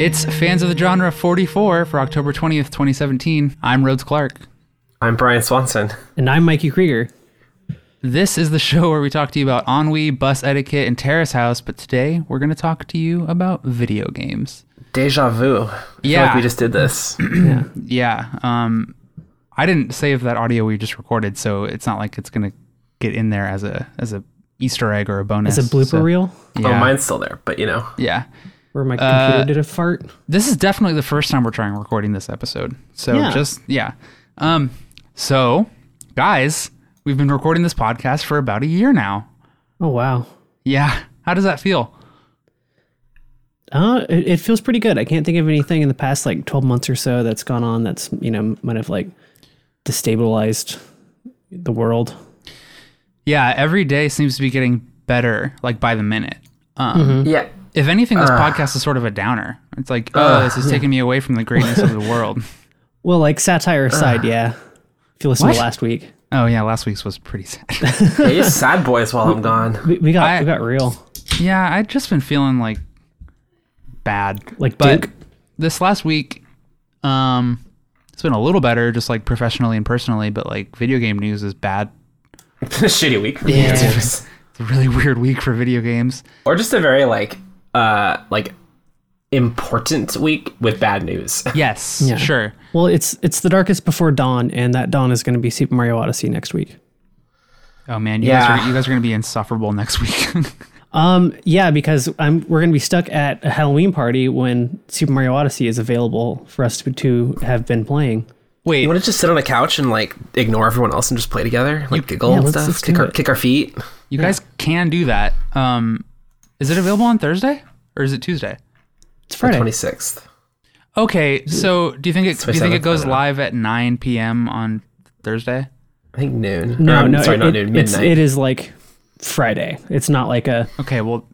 It's Fans of the Genre 44 for October 20th, 2017. I'm Rhodes Clark. I'm Brian Swanson. And I'm Mikey Krieger. This is the show where we talk to you about ennui, bus etiquette, and terrace house, but today we're going to talk to you about video games. Deja vu. I feel Yeah. like we just did this. Yeah. Yeah, um, I didn't save that audio we just recorded, so it's not like it's going to get in there as a as a Easter egg or a bonus. It's a blooper so- reel Yeah, Oh, mine's still there, but you know. yeah. Where my Uh, computer did a fart. This is definitely the first time we're trying recording this episode. So Yeah. just yeah. Um so guys, we've been recording this podcast for about a year now. Oh wow. Yeah. How does that feel? Uh, it, it feels pretty good. I can't think of anything in the past like 12 months or so that's gone on that's, you know, might have like destabilized the world. Yeah, every day seems to be getting better like by the minute. Um Yeah. If anything this uh. podcast is sort of a downer. It's like, uh. oh, this is taking me away from the greatness of the world. Well, like satire uh. aside, yeah. If you listen What? to last week, Oh yeah, last week's was pretty sad. Hey, you sad boys while I'm gone. we, we got I- we got real. yeah, I'd just been feeling like bad. Like but Duke. this last week um it's been a little better just like professionally and personally but like video game news is bad it's a Shitty week for Yeah. gamers. it's a really weird week for video games Or just a very like uh like important week with bad news. yes Yeah. sure Well, it's it's the darkest before dawn, and that dawn is going to be Super Mario Odyssey next week. oh man you Yeah. guys are you guys are gonna be insufferable next week Um, yeah, because I'm we're gonna be stuck at a Halloween party when Super Mario Odyssey is available for us to, to have been playing. wait You want to just sit on a couch and like ignore everyone else and just play together, like giggle yeah, and let's- stuff, let's kick our it. kick our feet. you guys can do that um is it available on thursday or is it tuesday It's Friday. Twenty sixth. okay so do you think it do you think it goes I don't know. live at 9 p.m on thursday I think noon. No, Or, I'm no, sorry, it, not noon. it's, Midnight. it is like Friday. It's not like a. okay well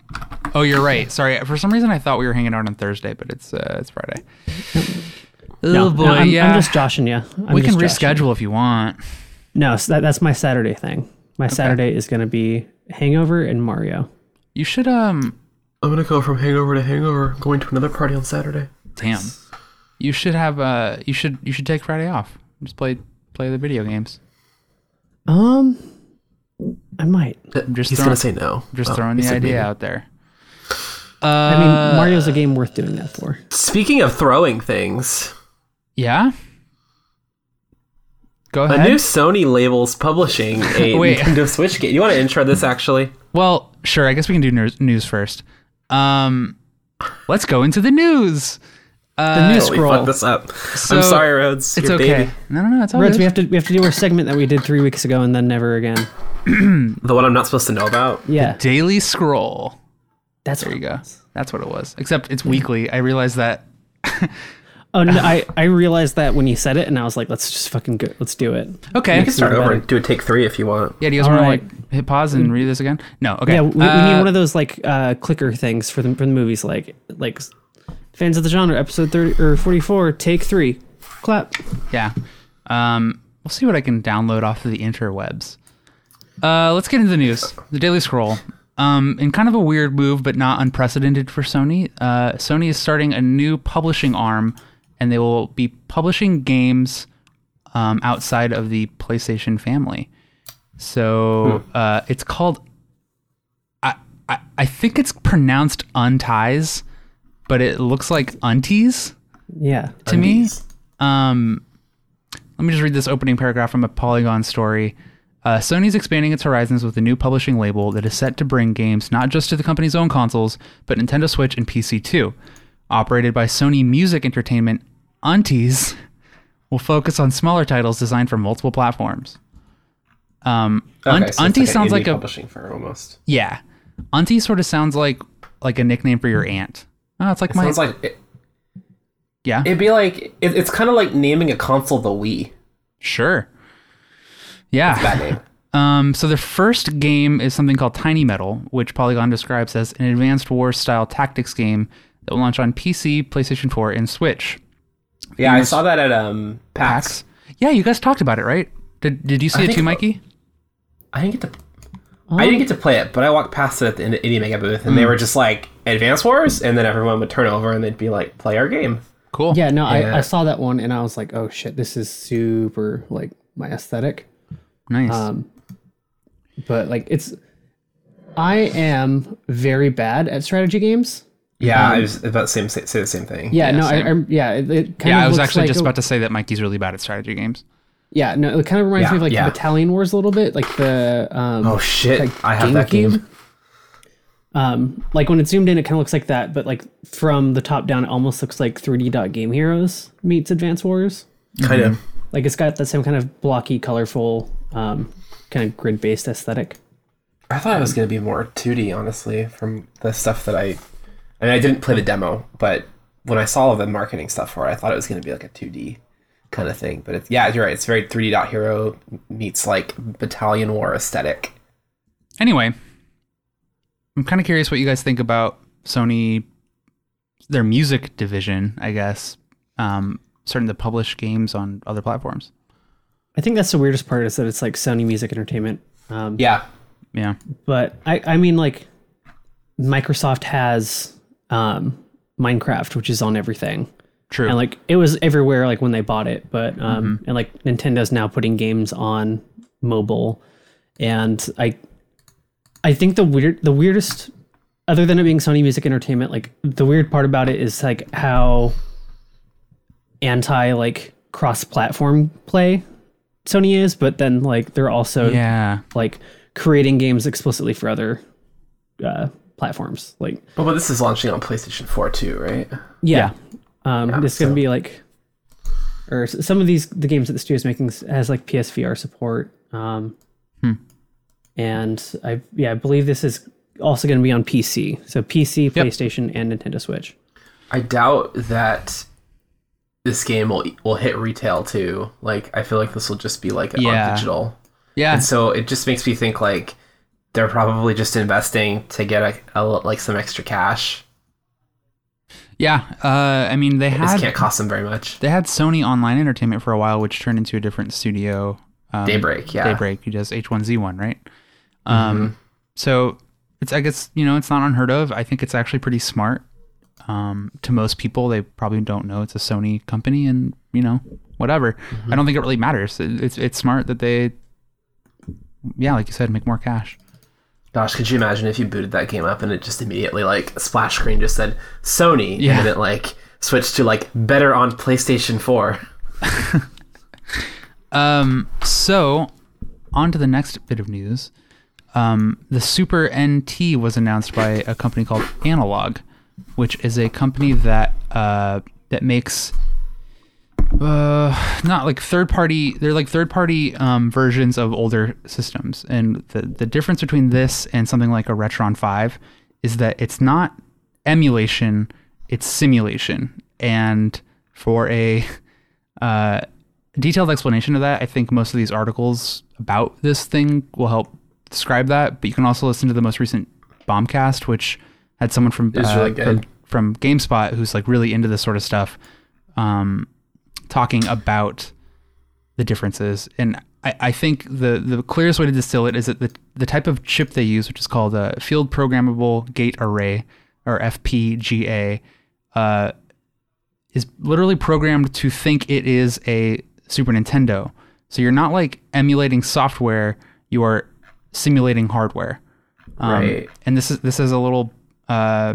oh you're right sorry for some reason i thought we were hanging out on thursday but it's uh it's friday No, oh boy no, I'm, yeah I'm just joshing you. I'm we can just joshing. reschedule if you want No, so that, that's my Saturday thing. My Saturday is going to be Hangover and Mario. You should um I'm gonna go from hangover to hangover, going to another party on Saturday. damn. You should have uh you should you should take Friday off. Just play play the video games. Um, I might. I'm just He's throwing- gonna say no. Just Oh, throwing he the idea maybe. out there. Uh I mean, Mario's a game worth doing that for. Speaking of throwing things, Yeah? Go ahead. a new Sony label's publishing a Wait. Nintendo Switch game. You want to intro this actually? well, sure, I guess we can do news, news first. Um let's go into the news. The news Totally scroll. fucked this up. So- I'm sorry, Rhodes. It's Your okay. baby. No, no, no, it's all Rhodes, good. we have to we have to do our segment that we did three weeks ago and then never again. The one I'm not supposed to know about. Yeah, Daily Scroll. that's There you go. That's what it was. Except it's weekly. I realized that Oh no, I I realized that when you said it, and I was like, let's just fucking go, let's do it. Okay. You can start Feel over and do a take three if you want. Yeah, do you guys All want to like hit pause and read this again? No. Okay. Yeah, we, we Uh, need one of those like uh, clicker things for the for the movies, like like fans of the genre, episode thirty or forty four, take three, clap. Yeah. Um, we'll see what I can download off of the interwebs. Uh, let's get into the news. The Daily Scroll. Um, in kind of a weird move, but not unprecedented for Sony, uh, Sony is starting a new publishing arm, and they will be publishing games um, outside of the PlayStation family. So uh, it's called. I, I I think it's pronounced Unties, but it looks like Unties Yeah, to me. Um, let me just read this opening paragraph from a Polygon story. Uh, Sony's expanding its horizons with a new publishing label that is set to bring games not just to the company's own consoles, but Nintendo Switch and PC too. Operated by Sony Music Entertainment, Aunties, will focus on smaller titles designed for multiple platforms. Um, Okay, Unt- so it's Unties like sounds like a publishing firm almost. yeah. Auntie sort of sounds like like a nickname for your aunt. Oh, it's like my Sounds like it, yeah. it'd be like it, it's kind of like naming a console the Wii. Sure. Yeah. Bad name. Um, so the first game is something called Tiny Metal, which Polygon describes as an advanced war style tactics game that will launch on PC, PlayStation 4, and Switch. Yeah, I saw that at um PAX. PAX. Yeah, you guys talked about it, right? Did, did you see I it think- too, Mikey? I didn't get to. I didn't get to play it, but I walked past it at the Indie Megabooth, and Hmm. they were just like Advance Wars, and then everyone would turn over and they'd be like, "Play our game." Cool. Yeah, no, Yeah. I, I saw that one and I was like, oh shit, this is super like my aesthetic. Nice. Um, but like it's, I am very bad at strategy games. Yeah, I was about to same, say, say the same thing. Yeah, no, I. I'm yeah. It, it kind yeah, of I was looks actually like just a- about to say that Mikey's really bad at strategy games. Yeah, no, it kind of reminds Yeah, me of like yeah. Battalion Wars a little bit, like the um, Oh shit! like I have that game. GameCube. Um, like when it's zoomed in, it kind of looks like that, but like from the top down, it almost looks like 3D Dot Game Heroes meets Advance Wars. Kind of. Like it's got that same kind of blocky, colorful, um, kind of grid based aesthetic. I thought it was going to be more 2D, honestly, from the stuff that I. I mean, I didn't play the demo, but when I saw the marketing stuff for it, I thought it was going to be like a 2D kind of thing. But it's, yeah, you're right. It's very 3D dot hero meets like Battalion War aesthetic. Anyway, I'm kind of curious what you guys think about Sony, their music division, I guess, um, starting to publish games on other platforms. I think that's the weirdest part is that it's like Sony Music Entertainment. Um, Yeah, Yeah. but I, I mean, like Microsoft has um, Minecraft, which is on everything. True. and like it was everywhere like when they bought it but um and like nintendo's now putting games on mobile and i i think the weird the weirdest other than it being sony music entertainment like the weird part about it is like how anti like cross platform play sony is but then like they're also yeah. like creating games explicitly for other uh platforms like but, but this is launching on PlayStation 4 too, right? yeah. Um, Yeah, this is gonna be like, or some of these the games that the studio's making has like PSVR support. Um, Hmm. and I yeah I believe this is also gonna be on PC. So PC, Yep. PlayStation, and Nintendo Switch. I doubt that this game will will hit retail too. Like, I feel like this will just be like Yeah. on digital. Yeah. And so it just makes me think like they're probably just investing to get a, a like some extra cash. Yeah. Uh, I mean, they had This can't cost them very much. they had Sony Online Entertainment for a while, which turned into a different studio. Um, Daybreak, yeah. Daybreak, who does H1Z1, right? Um, so it's I guess you know it's not unheard of. I think it's actually pretty smart. Um, to most people, they probably don't know it's a Sony company, and you know whatever. I don't think it really matters. It- It's it's smart that they, yeah, like you said, make more cash. Gosh, could you imagine if you booted that game up and it just immediately like splash screen just said Sony Yeah. and then it like switched to like better on PlayStation 4. Um, so on to the next bit of news. Um, the Super NT was announced by a company called Analogue, which is a company that uh, that makes uh, not like third party. They're like third party um, versions of older systems, and the the difference between this and something like a Retron Five is that it's not emulation, it's simulation, and for a uh, detailed explanation of that. I think most of these articles about this thing will help describe that. But you can also listen to the most recent Bombcast, which had someone from uh, really from, from GameSpot who's like really into this sort of stuff, um, talking about the differences. And I, I think the the clearest way to distill it is that the the type of chip they use, which is called a field programmable gate array or FPGA, uh, is literally programmed to think it is a Super Nintendo. So you're not like emulating software; you are simulating hardware. Um, Right. And this is this is a little uh,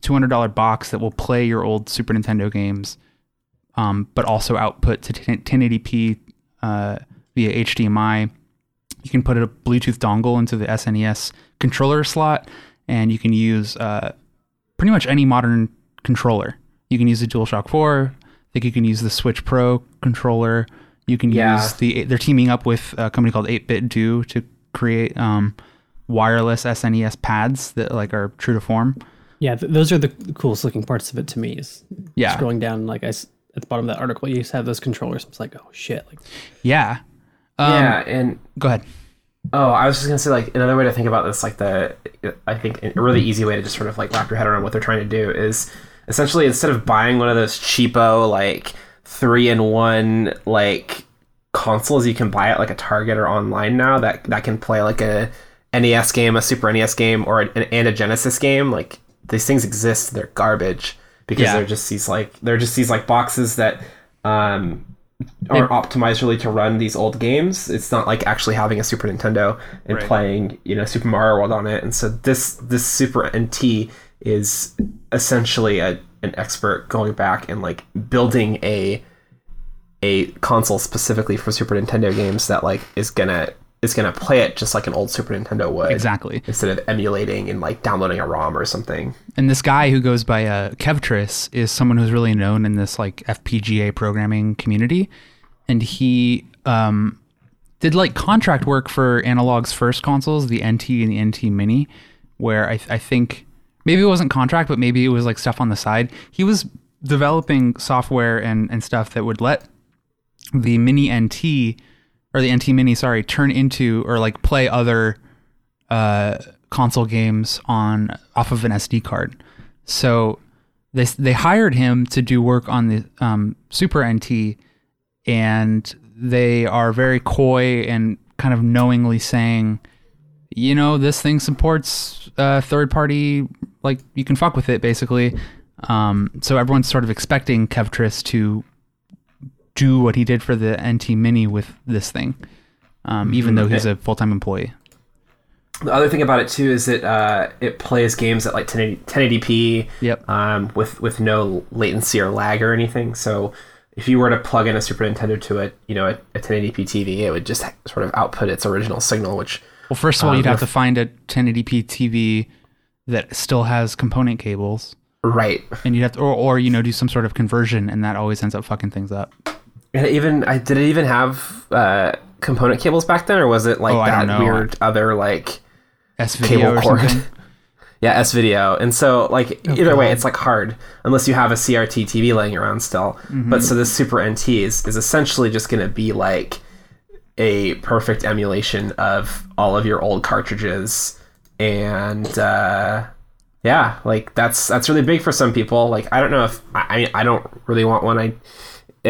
two hundred dollar box that will play your old Super Nintendo games, um, but also output to 1080p uh, via HDMI. You can put a Bluetooth dongle into the SNES controller slot, and you can use uh, pretty much any modern controller. You can use the DualShock 4. I think you can use the Switch Pro controller. You can Yeah. use the. They're teaming up with a company called 8BitDo to create um, wireless SNES pads that like are true to form. Yeah, th- those are the the coolest looking parts of it to me. Is Yeah. scrolling down like I s- at the bottom of that article, you just have those controllers. It's like oh shit, like Yeah. Um, yeah, and Go ahead. Oh, I was just gonna say like another way to think about this, like the I think a really easy way to just sort of like wrap your head around what they're trying to do is essentially instead of buying one of those cheapo like three in one like consoles you can buy at like a Target or online now that that can play like a NES game, a Super NES game, or an, and a Genesis game. Like these things exist. They're garbage because Yeah. they're just these like they're just these like boxes that um, aren't optimized really to run these old games. It's not like actually having a Super Nintendo and Right. playing you know Super Mario World on it. And so this this Super NT is essentially a, an expert going back and like building a a console specifically for Super Nintendo games that like is gonna is gonna play it just like an old Super Nintendo would Exactly. instead of emulating and like downloading a ROM or something. And this guy who goes by uh, Kevtris is someone who's really known in this like FPGA programming community, and he um, did like contract work for Analogue's first consoles, the NT and the NT Mini, where I, I think maybe it wasn't contract, but maybe it was like stuff on the side. He was developing software and and stuff that would let the Mini NT or the NT Mini, sorry, turn into or like play other uh, console games on off of an SD card. So they they hired him to do work on the um, Super NT, and they are very coy and kind of knowingly saying, you know, this thing supports uh, third party, like you can fuck with it basically. Um, so everyone's sort of expecting Kevtris to do what he did for the NT Mini with this thing, um, even though he's a full time employee. The other thing about it too is that uh, it plays games at like 1080, 1080p Yep. um, with with no latency or lag or anything. So if you were to plug in a Super Nintendo to it, you know, a, a 1080p TV, it would just sort of output its original signal, which Well, first of all, Um, you'd have to find a 1080p TV that still has component cables, right. and you'd have to, or, or you know, do some sort of conversion, and that always ends up fucking things up. And even I did it even have uh, component cables back then, or was it like Oh, that weird other like S video cable cord? yeah, S video. And so like either way, it's like hard unless you have a CRT TV laying around still. But so this Super NT is is essentially just going to be like a perfect emulation of all of your old cartridges. And uh yeah like that's that's really big for some people. Like i don't know if i I mean i don't really want one. I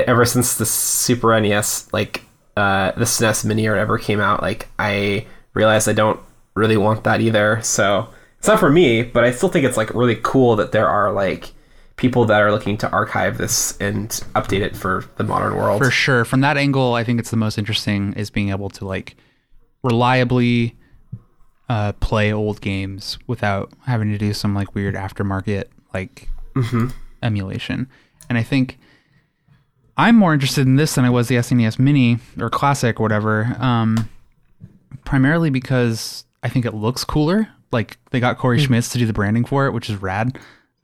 ever since the super nes like uh the snes mini or ever came out like i realized i don't really want that either so it's not for me but i still think it's like really cool that there are like people that are looking to archive this and update it for the modern world For sure. From that angle, I think it's the most interesting is being able to like reliably uh, play old games without having to do some like weird aftermarket like emulation. And I think I'm more interested in this than I was the SNES Mini or Classic or whatever. Um, primarily because I think it looks cooler. Like they got Corey Schmitz to do the branding for it, which is rad.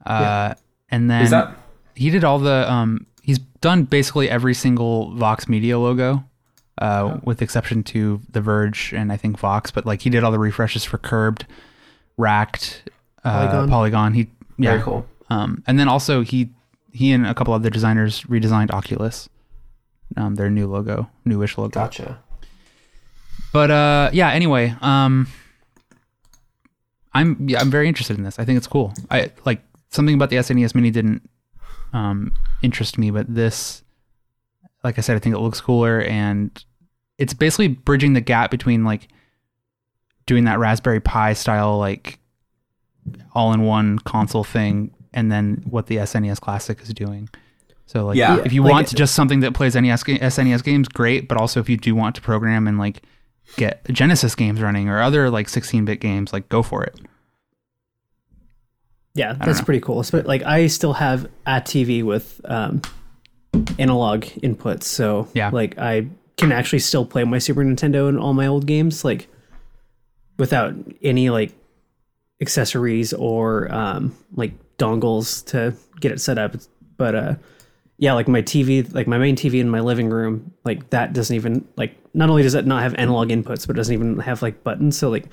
Uh, And then is that he did all the um he's done basically every single Vox Media logo uh with exception to The Verge and I think Vox but like he did all the refreshes for Curbed, Racked, uh, Polygon. Polygon. He yeah. very cool Um and then also he he and a couple other designers redesigned Oculus. Um their new logo, newish logo. gotcha But uh, yeah. Anyway, um, I'm yeah, I'm very interested in this. I think it's cool. I like something about the SNES Mini didn't um, interest me, but this, like I said, I think it looks cooler, and it's basically bridging the gap between like doing that Raspberry Pi style like all-in-one console thing, and then what the SNES Classic is doing. So like, Yeah. if you Like- want just something that plays NES SNES games, great. But also, if you do want to program and like get Genesis games running or other like 16-bit games, like go for it. Yeah, that's know. pretty cool. But like, I still have a TV with um, analog inputs, so Yeah. like I can actually still play my Super Nintendo and all my old games like without any like accessories or um, like dongles to get it set up. But uh, yeah, like my TV, like my main TV in my living room, like that doesn't even like. Not only does it not have analog inputs, but it doesn't even have like buttons. So like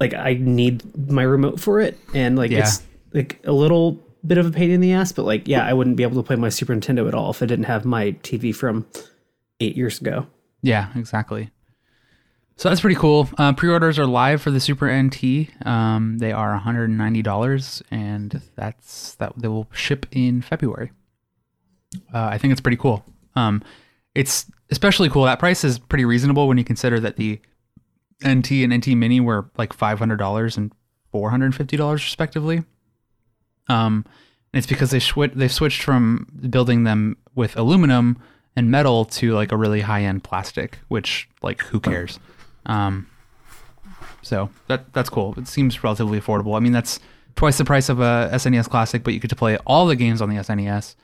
like I need my remote for it, and like Yeah. it's like a little bit of a pain in the ass. But like, yeah, I wouldn't be able to play my Super Nintendo at all if I didn't have my TV from eight years ago. Yeah, exactly. So that's pretty cool. Uh, pre-orders are live for the Super NT. Um, they are $190, and that's that. They will ship in February. Uh, I think it's pretty cool. Um, it's especially cool. That price is pretty reasonable when you consider that the NT and NT Mini were like $500 and four hundred and fifty dollars respectively. Um, and it's because they swi- they've switched from building them with aluminum and metal to like a really high end plastic, which like who cares? Um, so that that's cool. It seems relatively affordable. I mean, that's twice the price of a SNES Classic, but you get to play all the games on the SNES,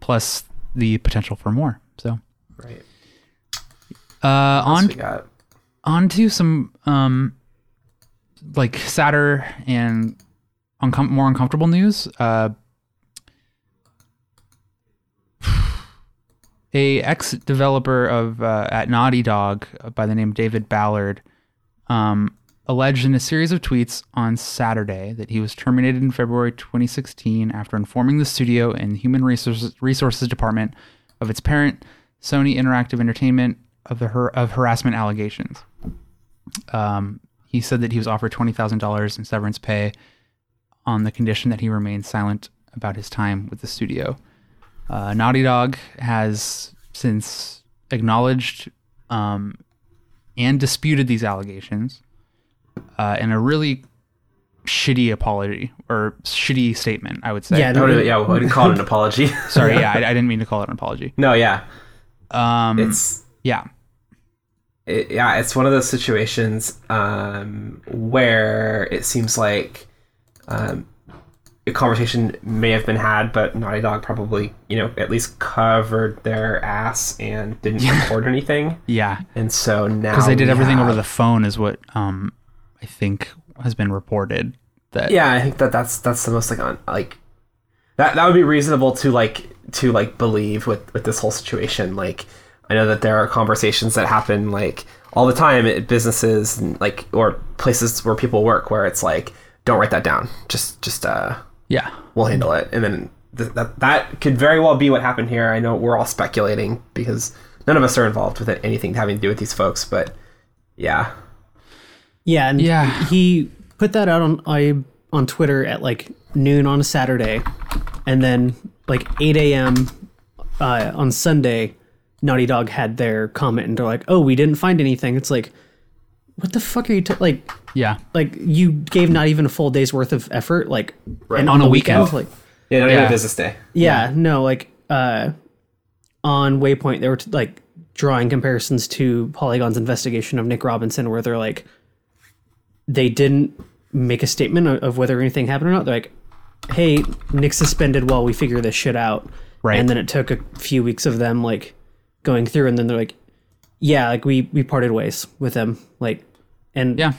plus the potential for more. So Right. uh, On on we got on to some um like sadder and uncom- more uncomfortable news. Uh, a ex developer of uh, at Naughty Dog uh, by the name David Ballard um, alleged in a series of tweets on Saturday that he was terminated in February 2016 after informing the studio and Human Resources, Resources Department of its parent, Sony Interactive Entertainment, of the har- of harassment allegations. Um, he said that he was offered twenty thousand dollars in severance pay on the condition that he remained silent about his time with the studio. Uh, Naughty Dog has since acknowledged um, and disputed these allegations uh, in a really shitty apology or shitty statement, I would say. Yeah, I don't yeah, we wouldn't call it an apology. Sorry, yeah, I, I didn't mean to call it an apology. no, yeah. Um, It's yeah, it, yeah, it's one of those situations um, where it seems like um, a conversation may have been had, but Naughty Dog probably, you know, at least covered their ass and didn't record anything. yeah, And so now because they did everything over the phone, is what um, I think has been reported. That Yeah, I think that that's that's the most like on like that that would be reasonable to like to like believe with with this whole situation. Like I know that there are conversations that happen like all the time at businesses and like or places where people work where it's like don't write that down. Just just uh yeah, we'll handle it. And then th- that that could very well be what happened here. I know we're all speculating because none of us are involved with it, anything having to do with these folks, but yeah. Yeah, and Yeah. he put that out on I on Twitter at like noon on a Saturday, and then like eight a.m. Uh, on Sunday, Naughty Dog had their comment, and they're like, "Oh, we didn't find anything." It's like, what the fuck are you ta- like? Yeah, Like you gave not even a full day's worth of effort, like and On a the weekend. like Yeah, not even a business day. yeah, no, like uh, on Waypoint, they were t- like drawing comparisons to Polygon's investigation of Nick Robinson, where they're like, they didn't make a statement of, of whether anything happened or not. They're like, hey, Nick's suspended while we figure this shit out. Right. And then it took a few weeks of them like going through, and then they're like, yeah, like we we parted ways with them, like, and yeah,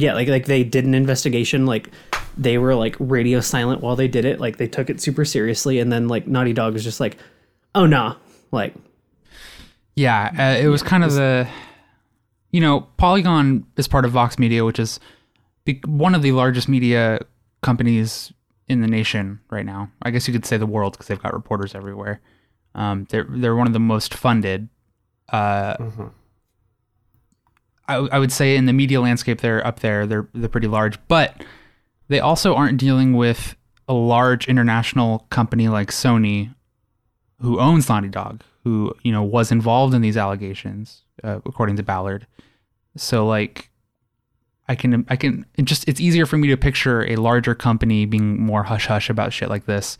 yeah like like they did an investigation like they were like radio silent while they did it like they took it super seriously and then like naughty dog was just like oh nah like yeah. Uh, it was kind of the, you know, Polygon is part of Vox Media, which is one of the largest media companies in the nation right now. I guess you could say the world because they've got reporters everywhere. Um, they're they're one of the most funded. Uh, I, I would say in the media landscape they're up there. They're they're pretty large, but they also aren't dealing with a large international company like Sony, who owns Naughty Dog, who you know was involved in these allegations, uh, according to Ballard. So like, I can I can it just it's easier for me to picture a larger company being more hush hush about shit like this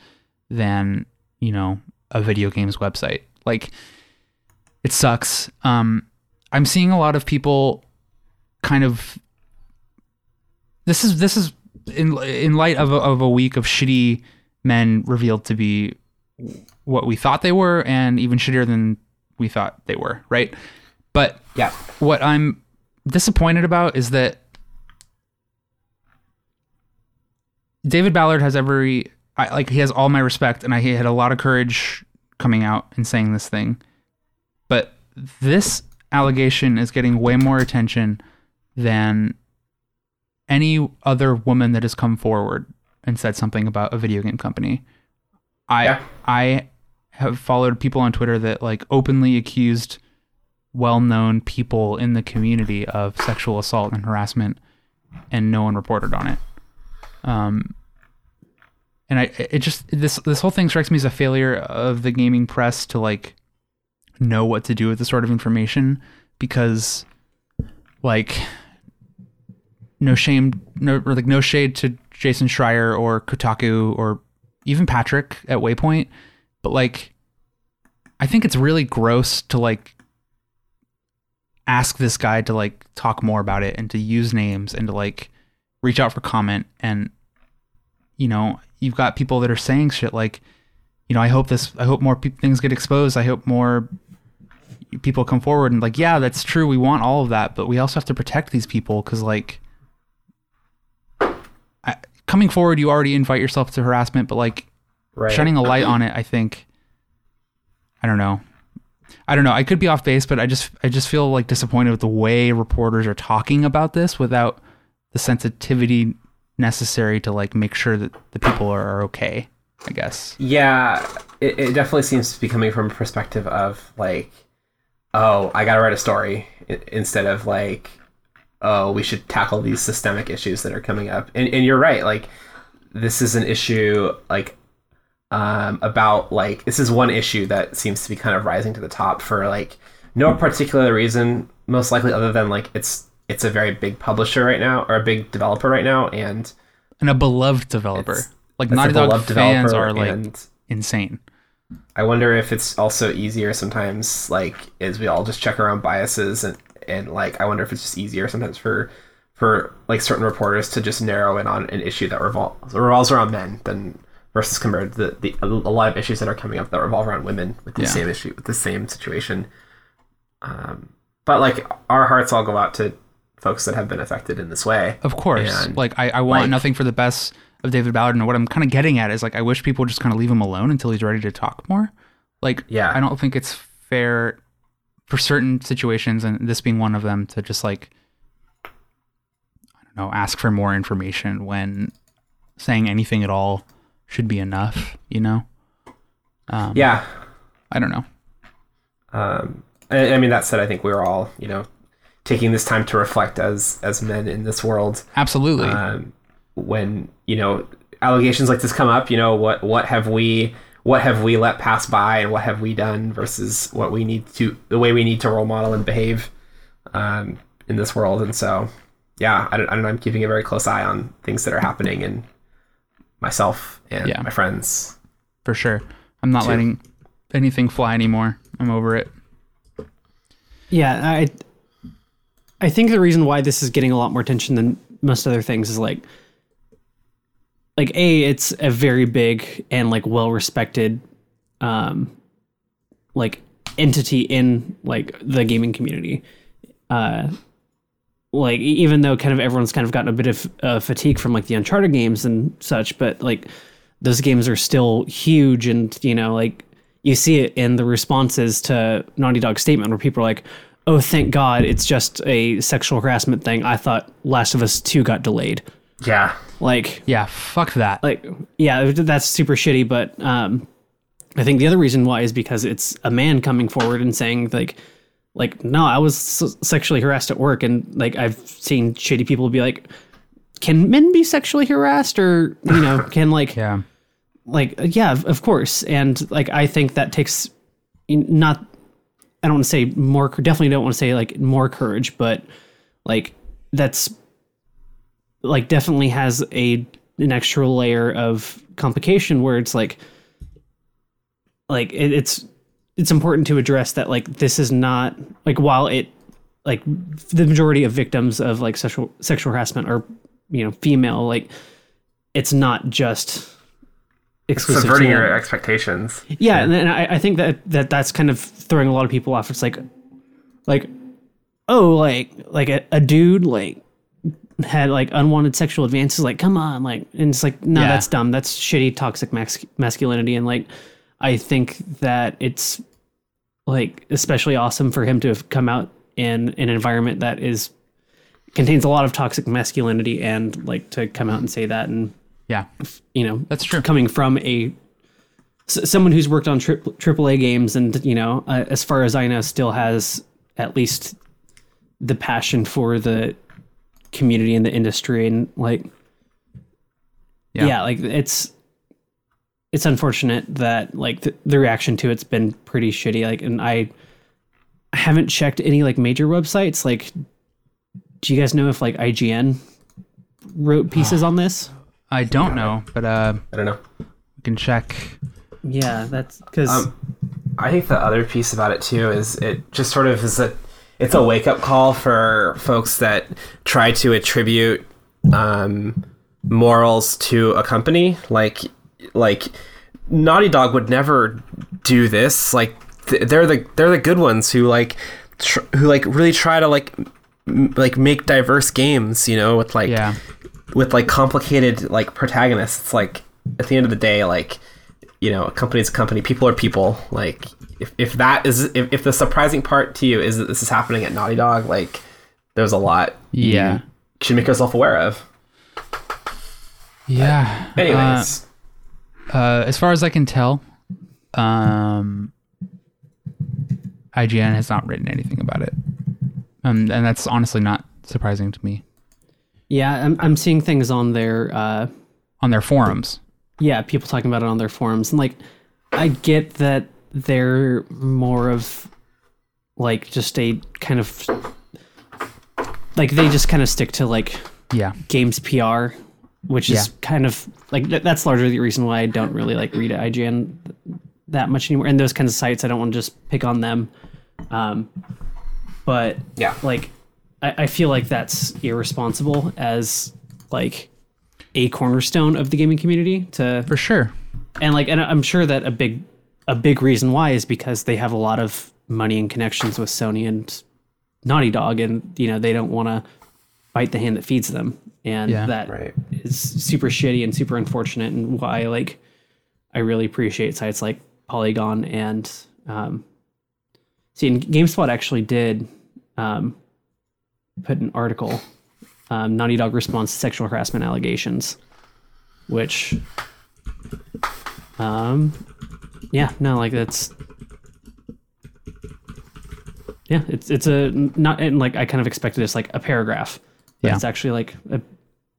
than you know a video games website. Like, it sucks. Um, I'm seeing a lot of people kind of. This is this is in in light of a, of a week of shitty men revealed to be what we thought they were and even shittier than we thought they were, right? But Yeah. what I'm disappointed about is that David Ballard has every I, like he has all my respect and I he had a lot of courage coming out and saying this thing. But this allegation is getting way more attention than any other woman that has come forward and said something about a video game company. I Yeah. I have followed people on Twitter that like openly accused well-known people in the community of sexual assault and harassment and no one reported on it. Um and I it just this this whole thing strikes me as a failure of the gaming press to like know what to do with this sort of information because like no shame, no or like no shade to Jason Schreier or Kotaku or even Patrick at Waypoint, but like I think it's really gross to like ask this guy to like talk more about it and to use names and to like reach out for comment and you know you've got people that are saying shit like you know i hope this i hope more pe- things get exposed. I hope more people come forward and like yeah that's true we want all of that but we also have to protect these people because like I, coming forward you already invite yourself to harassment but like Right. shining a light on it i think i don't know i don't know i could be off base but i just i just feel like disappointed with the way reporters are talking about this without the sensitivity necessary to like make sure that the people are, are okay i guess Yeah, it, it definitely seems to be coming from a perspective of like, oh, I gotta write a story instead of like, oh, we should tackle these systemic issues that are coming up. And and you're right, like this is an issue like um, about like this is one issue that seems to be kind of rising to the top for like no particular reason, most likely other than like it's it's a very big publisher right now or a big developer right now, and and a beloved developer like naughty dog beloved fans developer are like and insane I wonder if it's also easier sometimes, like, as we all just check our own biases and and like, I wonder if it's just easier sometimes for for like certain reporters to just narrow in on an issue that revolves revolves around men than versus compared to the, the a lot of issues that are coming up that revolve around women with the Yeah. same issue with the same situation. Um, but like, our hearts all go out to folks that have been affected in this way. Of course. And, like I, I want like- nothing for the best of David Ballard and what I'm kind of getting at is like I wish people would just kind of leave him alone until he's ready to talk more. Like Yeah. I don't think it's fair for certain situations and this being one of them to just like I don't know, ask for more information when saying anything at all should be enough, you know? Um, Yeah, I don't know. Um, I, I mean, that said, I think we're all, you know, taking this time to reflect as as men in this world. Absolutely. Um, when you know allegations like this come up, you know what what have we what have we let pass by, and what have we done versus what we need to the way we need to role model and behave um, in this world. And so, yeah, I don't, I don't know. I'm keeping a very close eye on things that are happening and myself and Yeah. my friends. for sure. I'm not Two. letting anything fly anymore. I'm over it. Yeah, I I think the reason why this is getting a lot more attention than most other things is like like a it's a very big and like well respected um like entity in like the gaming community. Uh like even though kind of everyone's kind of gotten a bit of uh, fatigue from like the Uncharted games and such, but like those games are still huge and you know like you see it in the responses to Naughty Dog's statement where people are like, "Oh, thank God, it's just a sexual harassment thing. I thought Last of Us 2 got delayed." Yeah, Like Yeah, fuck that. like yeah, that's super shitty, but um I think the other reason why is because it's a man coming forward and saying like like no, I was sexually harassed at work and like I've seen shitty people be like can men be sexually harassed or you know can like yeah. like yeah of- of course and like i think that takes not i don't want to say more definitely don't want to say like more courage but like that's like definitely has a an extra layer of complication where it's like like it, it's it's important to address that like this is not like while it like the majority of victims of like sexual sexual harassment are you know female like it's not just exclusive subverting your expectations. Yeah, and then I, I think that that that's kind of throwing a lot of people off. It's like, like, oh, like like a, a dude like had like unwanted sexual advances. Like, come on, like, and it's like, no, Yeah. that's dumb. That's shitty, toxic mas- masculinity. And like, I think that it's like especially awesome for him to have come out in an environment that is contains a lot of toxic masculinity and like to come out and say that and Yeah. you know That's true. coming from a s- someone who's worked on tri- AAA games and you know uh, as far as I know still has at least the passion for the community in the industry and like Yeah. yeah, like it's it's unfortunate that like the, the reaction to it's been pretty shitty like and I i haven't checked any like major websites like do you guys know if like IGN wrote pieces on this? I don't know, but uh, I don't know. we can check. Yeah, that's because Um, I think the other piece about it too is it just sort of is a it's a wake up call for folks that try to attribute um, morals to a company. Like like Naughty Dog would never do this. Like th- they're the they're the good ones who like tr- who like really try to like m- like make diverse games. You know, with like Yeah, with like complicated like protagonists it's like at the end of the day like you know a company's a company people are people like if, if that is if, if the surprising part to you is that this is happening at naughty dog like there's a lot Yeah. you should make yourself aware of yeah. anyways Uh, uh, as far as I can tell, um, IGN has not written anything about it, um, and that's honestly not surprising to me. yeah, I'm I'm seeing things on their uh, On their forums, yeah, people talking about it on their forums, and like, I get that they're more of like just a kind of like they just kind of stick to like yeah, games PR, which is Yeah. kind of like th- that's largely the reason why I don't really like read IGN that much anymore. And those kinds of sites, I don't want to just pick on them. Um, but yeah like, I, I feel like that's irresponsible as like a cornerstone of the gaming community to for sure. and like and I'm sure that a big a big reason why is because they have a lot of money and connections with Sony and Naughty Dog and you know they don't want to bite the hand that feeds them and Yeah. that is right super shitty and super unfortunate and why like I really appreciate sites like Polygon and um see and GameSpot actually did um put an article um, Naughty Dog responds to sexual harassment allegations which um yeah no like that's yeah it's it's a not and like I kind of expected it's like a paragraph but Yeah. it's actually like a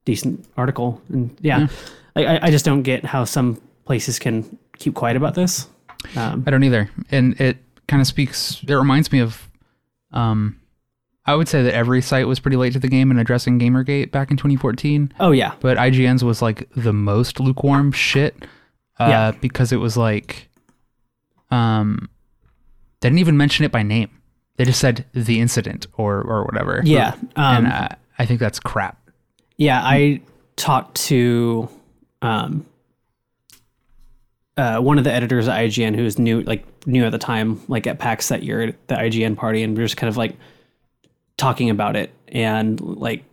decent article and yeah, I I, I just don't get how some places can keep quiet about this um I don't either, and it kind of speaks. It reminds me of, um, I would say that every site was pretty late to the game in addressing GamerGate back in 2014. oh yeah but IGN's was like the most lukewarm shit. Uh, Yeah. because it was like, um, they didn't even mention it by name. They just said the incident or or whatever. yeah um and uh, I think that's crap. Yeah, I talked to um, uh, one of the editors at IGN who was new, like new at the time, like at PAX that year at the IGN party, and we were just kind of like talking about it, and like,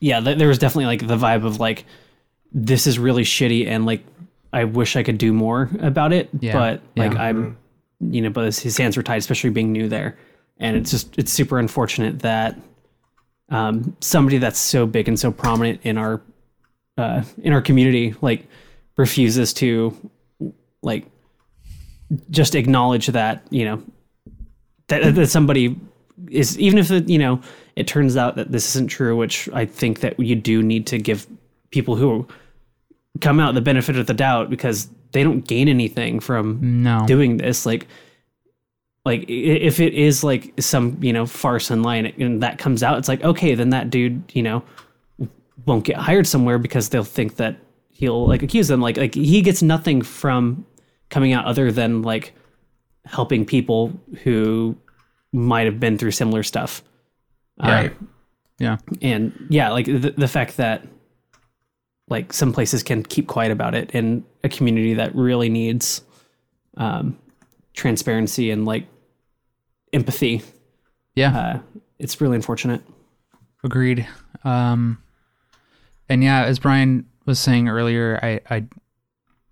yeah, th- there was definitely like the vibe of like, this is really shitty, and like, I wish I could do more about it, Yeah, but like yeah. I'm, you know, but his- his hands were tied, especially being new there, and it's just it's super unfortunate that um, somebody that's so big and so prominent in our uh, in our community like refuses to like just acknowledge that you know that, that somebody is even if it, you know it turns out that this isn't true which i think that you do need to give people who come out the benefit of the doubt because they don't gain anything from No. doing this like like if it is like some you know farce online and that comes out it's like okay then that dude you know won't get hired somewhere because they'll think that he'll like accuse them like like he gets nothing from coming out other than like helping people who might have been through similar stuff right um, yeah. and yeah like the, the fact that like some places can keep quiet about it in a community that really needs um transparency and like empathy Yeah. uh it's really unfortunate Agreed. Um, and yeah, as Brian was saying earlier, I, I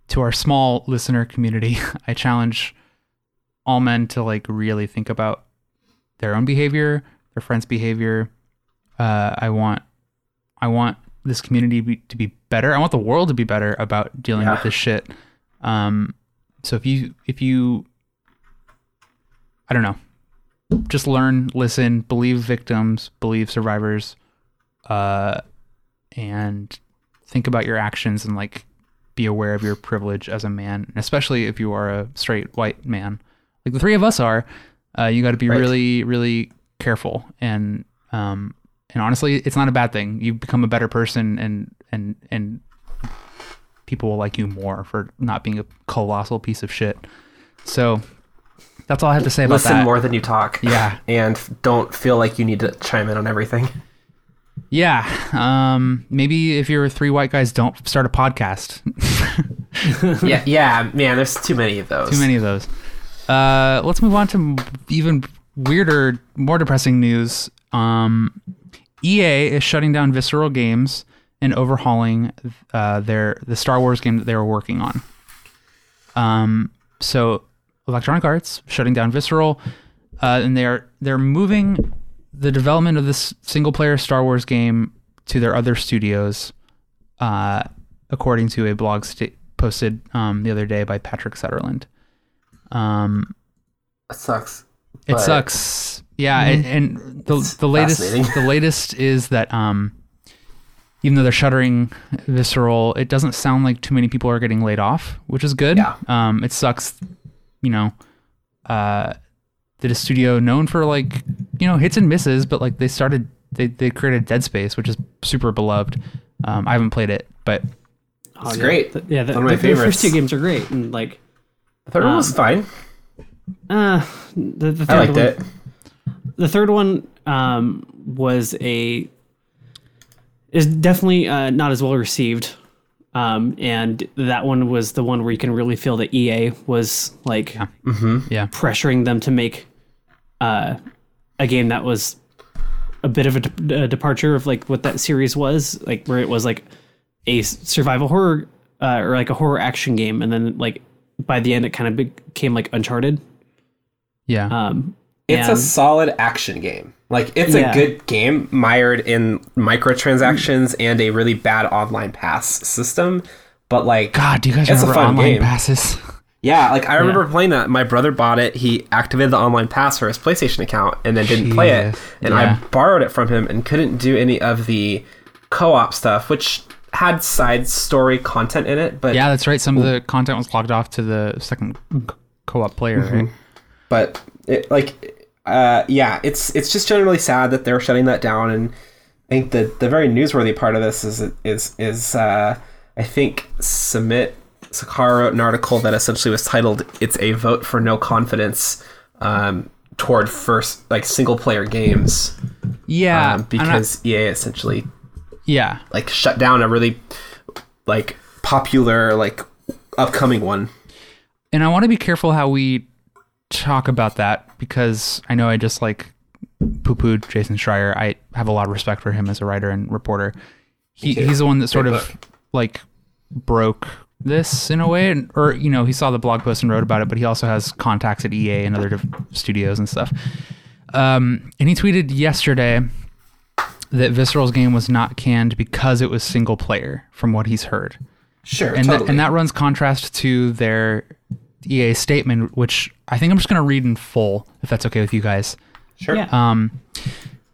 to our small listener community, I challenge all men to like really think about their own behavior, their friends' behavior. Uh, I want, I want this community be, to be better. I want the world to be better about dealing with this shit. Um, so if you if you, I don't know, just learn, listen, believe victims, believe survivors, uh, and think about your actions and like be aware of your privilege as a man, and especially if you are a straight white man, like the three of us are. Uh, you got to be Right. really, really careful and um and honestly, it's not a bad thing. You become a better person, and and and people will like you more for not being a colossal piece of shit. So that's all I have to say about Listen that. Listen more than you talk. Yeah. And don't feel like you need to chime in on everything. Yeah. Um, maybe if you're three white guys, don't start a podcast. yeah, yeah, man, there's too many of those. Too many of those. Uh, let's move on to even weirder, more depressing news. Um, EA is shutting down Visceral Games and overhauling uh, their the Star Wars game that they were working on. Um, so Electronic Arts shutting down Visceral, uh, and they're they're moving the development of this single player Star Wars game to their other studios, uh, according to a blog sta- posted um, the other day by Patrick Soderlund. Um, It sucks. It But- sucks. Yeah, and, and the It's the latest the latest is that um, even though they're shuttering Visceral, it doesn't sound like too many people are getting laid off, which is good. Yeah. Um, it sucks, you know, uh, that a studio known for like you know hits and misses, but like they started they they created Dead Space, which is super beloved. Um, I haven't played it, but Oh, It's yeah. great. The- yeah, the, One of my the- the first two games are great, and like, The third one was Um, fine. Uh, the, the third I liked one, it. the third one um, was a is definitely uh, not as well received. Um, and that one was the one where you can really feel that EA was like yeah, yeah, pressuring them to make uh, a game that was a bit of a, de- a departure of like what that series was like where it was like a survival horror uh, or like a horror action game. And then like by the end it kind of became like uncharted yeah, um It's and- a solid action game. Like it's Yeah. a good game mired in microtransactions and a really bad online pass system. But like God, do you guys it's a remember fun online game. passes? Yeah, like I remember playing that. My brother bought it. He activated the online pass for his PlayStation account and then didn't play it. And Yeah. I borrowed it from him and couldn't do any of the co-op stuff, which had side story content in it. But Yeah, that's right. Some of the content was logged off to the second co- co-op player, right? But it like uh yeah it's it's just generally sad that they're shutting that down and i think the the very newsworthy part of this is is is uh i think Samit Sarkar wrote an article that essentially was titled it's a vote for no confidence um toward first like single player games. Yeah, um, and I- because ea essentially yeah, like shut down a really like popular like upcoming one. And I want to be careful how we talk about that because I know I just like poo-pooed Jason Schreier. I have a lot of respect for him as a writer and reporter. He he's the one that sort Great of like broke this in a way, and, or you know he saw the blog post and wrote about it, but he also has contacts at EA and other studios and stuff. Um, and he tweeted yesterday that Visceral's game was not canned because it was single player, from what he's heard sure and totally. that, and that runs contrast to their EA statement, which I think I'm just going to read in full, if that's okay with you guys. sure yeah Um,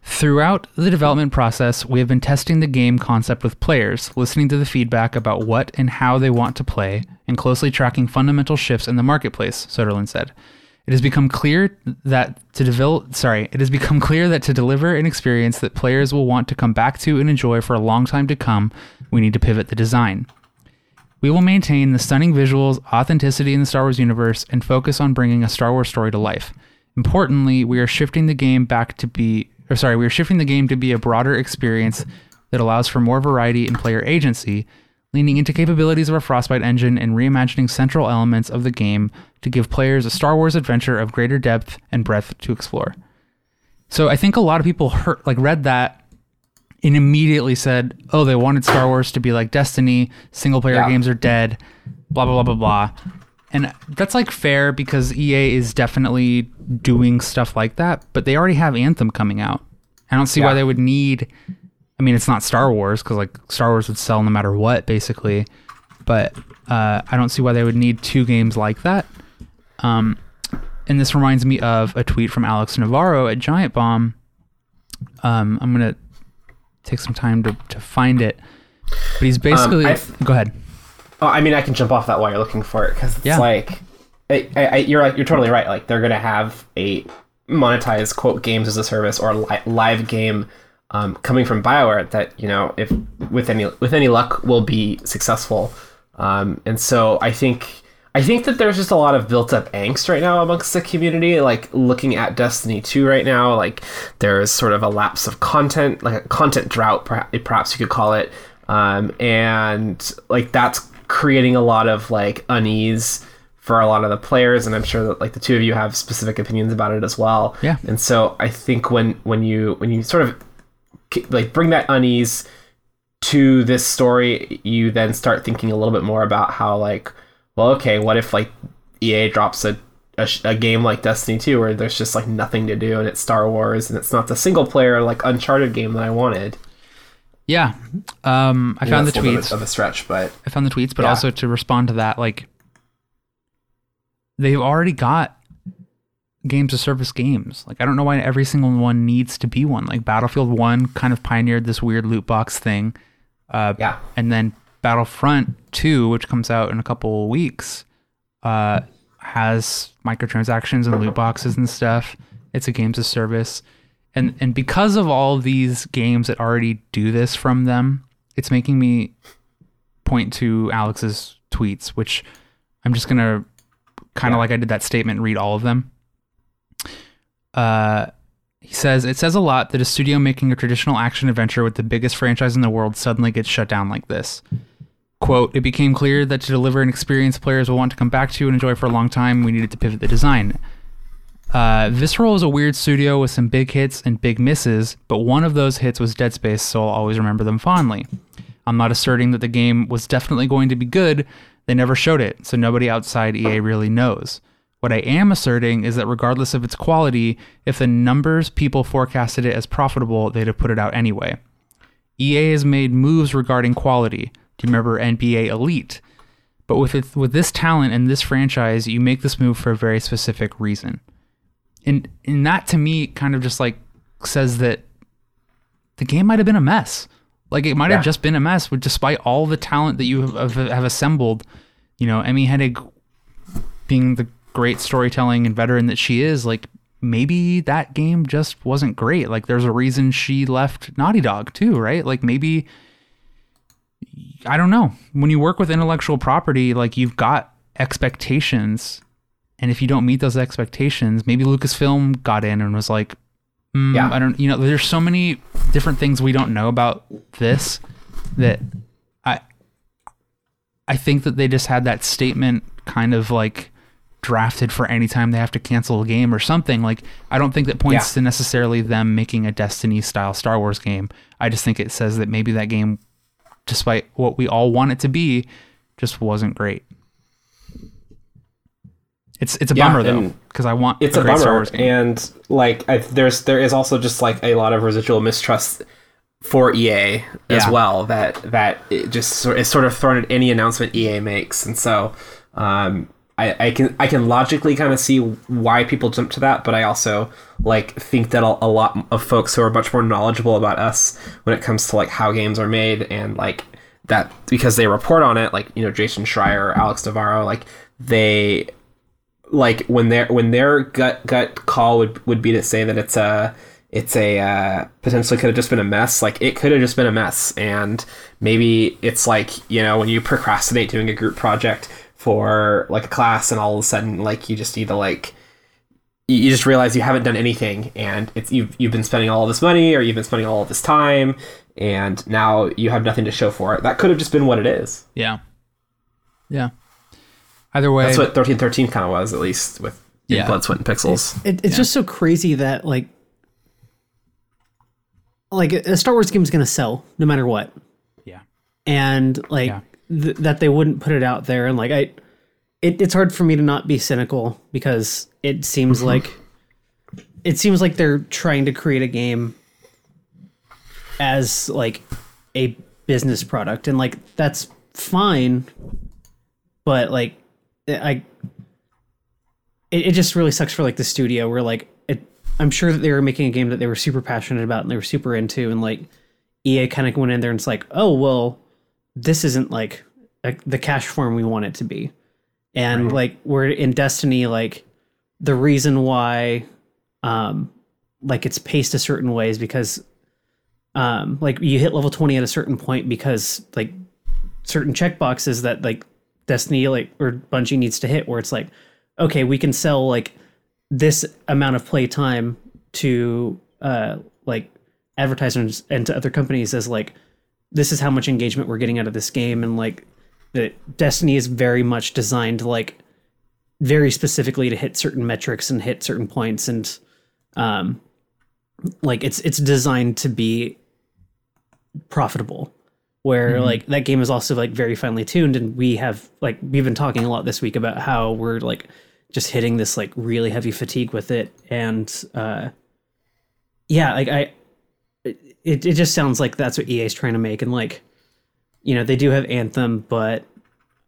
throughout the development process, we have been testing the game concept with players, listening to the feedback about what and how they want to play, and closely tracking fundamental shifts in the marketplace. Soderlund said. It has become clear that to develop, sorry, it has become clear that to deliver an experience that players will want to come back to and enjoy for a long time to come, we need to pivot the design. We will maintain the stunning visuals, authenticity in the Star Wars universe, and focus on bringing a Star Wars story to life. Importantly, we are shifting the game back to be, or sorry, we are shifting the game to be a broader experience that allows for more variety and player agency, leaning into capabilities of our Frostbite engine and reimagining central elements of the game to give players a Star Wars adventure of greater depth and breadth to explore. So I think a lot of people heard, like read that and immediately said, "Oh, they wanted Star Wars to be like Destiny. Single player Yeah. games are dead." Blah blah blah blah blah. And that's like fair because EA is definitely doing stuff like that, but they already have Anthem coming out. I don't see why they would need. I mean, it's not Star Wars because like Star Wars would sell no matter what, basically. But uh, I don't see why they would need two games like that. Um, and this reminds me of a tweet from Alex Navarro at Giant Bomb. Um, I'm gonna take some time to, to find it, but he's basically. I've- go ahead. Oh, I mean, I can jump off that while you're looking for it because it's Yeah. like, I, I, you're you're totally right. Like they're gonna have a monetized quote games as a service or li- live game um, coming from Bioware that you know if with any with any luck will be successful. Um, and so I think I think that there's just a lot of built up angst right now amongst the community. Like looking at Destiny 2 right now, like there's sort of a lapse of content, like a content drought, perhaps you could call it. Um, and like that's creating a lot of like unease for a lot of the players and i'm sure that like the two of you have specific opinions about it as well Yeah. and so i think when when you when you sort of like bring that unease to this story you then start thinking a little bit more about how like well okay what if like ea drops a a, a, game like Destiny 2 where there's just like nothing to do and it's Star Wars and it's not the single player like Uncharted game that I wanted. Yeah. Um, I found the tweets. of a stretch, but I found the tweets, but Yeah. also to respond to that, like they've already got games of service games. Like I don't know why every single one needs to be one. Like Battlefield One kind of pioneered this weird loot box thing. Uh, yeah, and then Battlefront 2, which comes out in a couple of weeks, uh, has microtransactions and loot boxes and stuff. It's a games of service. And and because of all these games that already do this from them, it's making me point to Alex's tweets, which I'm just gonna kind of Yeah. like I did that statement, read all of them. Uh, he says it says a lot that a studio making a traditional action adventure with the biggest franchise in the world suddenly gets shut down like this. Quote, it became clear that to deliver an experience players will want to come back to and enjoy for a long time, we needed to pivot the design. Uh, Visceral is a weird studio with some big hits and big misses, but one of those hits was Dead Space, so I'll always remember them fondly. I'm not asserting that the game was definitely going to be good, they never showed it, so nobody outside EA really knows. What I am asserting is that regardless of its quality, if the numbers people forecasted it as profitable, they'd have put it out anyway. EA has made moves regarding quality. Do you remember NBA Elite? But with it, with this talent and this franchise, you make this move for a very specific reason. And and that to me kind of just like says that the game might have been a mess. Like it might Yeah. have just been a mess, with despite all the talent that you have, have, have assembled. You know, Amy Hennig being the great storytelling and veteran that she is, like maybe that game just wasn't great. Like there's a reason she left Naughty Dog too, right? Like maybe I don't know. When you work with intellectual property, like you've got expectations, and if you don't meet those expectations, maybe Lucasfilm got in and was like, mm, Yeah. I don't. You know, there's so many different things we don't know about this that I I think that they just had that statement kind of like drafted for any time they have to cancel a game or something. Like I don't think that points Yeah. to necessarily them making a Destiny style Star Wars game. I just think it says that maybe that game despite what we all want it to be just wasn't great. It's it's a Yeah, bummer though because I want it's a a bummer, and like I, there's there is also just like a lot of residual mistrust for EA as well. That that it just sort is sort of thrown at any announcement EA makes, and so um, I, I can I can logically kind of see why people jump to that, but I also like think that a, lot of folks who are much more knowledgeable about us when it comes to like how games are made and like that because they report on it, like you know Jason Schreier Alex Navarro, like they like when their when their gut gut call would would be to say that it's a it's a uh, potentially could have just been a mess. Like it could have just been a mess, and maybe it's like you know when you procrastinate doing a group project for like a class, and all of a sudden like you just need to like you you just realize you haven't done anything, and it's you've you've been spending all this money or you've been spending all of this time, and now you have nothing to show for it. That could have just been what it is. yeah, yeah. Either way, That's what thirteen thirteen kind of was, at least with Yeah. blood, sweat, and pixels. It, it's just so crazy that like like a Star Wars game is going to sell no matter what, yeah, and like Yeah. Th- that they wouldn't put it out there. And like I, it, it's hard for me to not be cynical because it seems mm-hmm. like it seems like they're trying to create a game as like a business product, and like that's fine, but like I it, it just really sucks for like the studio where like it i'm sure that they were making a game that they were super passionate about and they were super into. And like ea kind of went in there and it's like oh well this isn't like a, the cash form we want it to be. And like we're in destiny like the reason why um like it's paced a certain way is because um, like you hit level 20 at a certain point because like certain checkboxes that like Destiny like or Bungie needs to hit where it's like, okay, we can sell like this amount of play time to uh like advertisers and to other companies as like this is how much engagement we're getting out of this game and like that Destiny is very much designed like very specifically to hit certain metrics and hit certain points and um like it's it's designed to be profitable where like that game is also like very finely tuned and we have like we've been talking a lot this week about how we're like just hitting this like really heavy fatigue with it and uh yeah like i it, it just sounds like that's what ea is trying to make and like you know they do have anthem but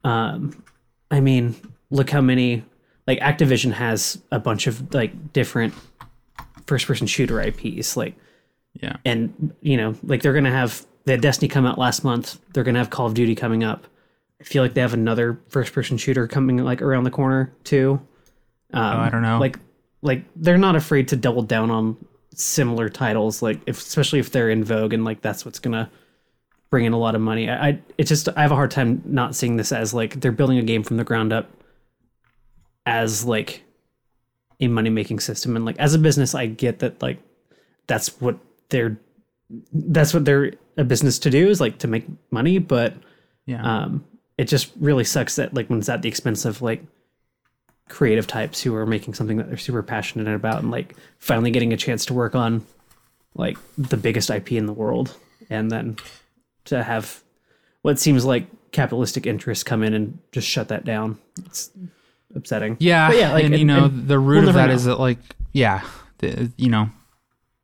um i mean look how many like activision has a bunch of like different first person shooter ips like Yeah. and you know like they're gonna have they had destiny come out last month they're gonna have call of duty coming up i feel like they have another first person shooter coming like around the corner too um, Oh, I don't know. like like they're not afraid to double down on similar titles like if especially if they're in vogue and like that's what's gonna bring in a lot of money i, I it's just i have a hard time not seeing this as like they're building a game from the ground up as like a money making system and like as a business i get that like that's what they're that's what they're a business to do is like to make money but Yeah. um it just really sucks that like when it's at the expense of like creative types who are making something that they're super passionate about and like finally getting a chance to work on like the biggest IP in the world and then to have what seems like capitalistic interests come in and just shut that down it's upsetting Yeah, But yeah, like, and you know and the root we'll of that know. is that like yeah, the, you know,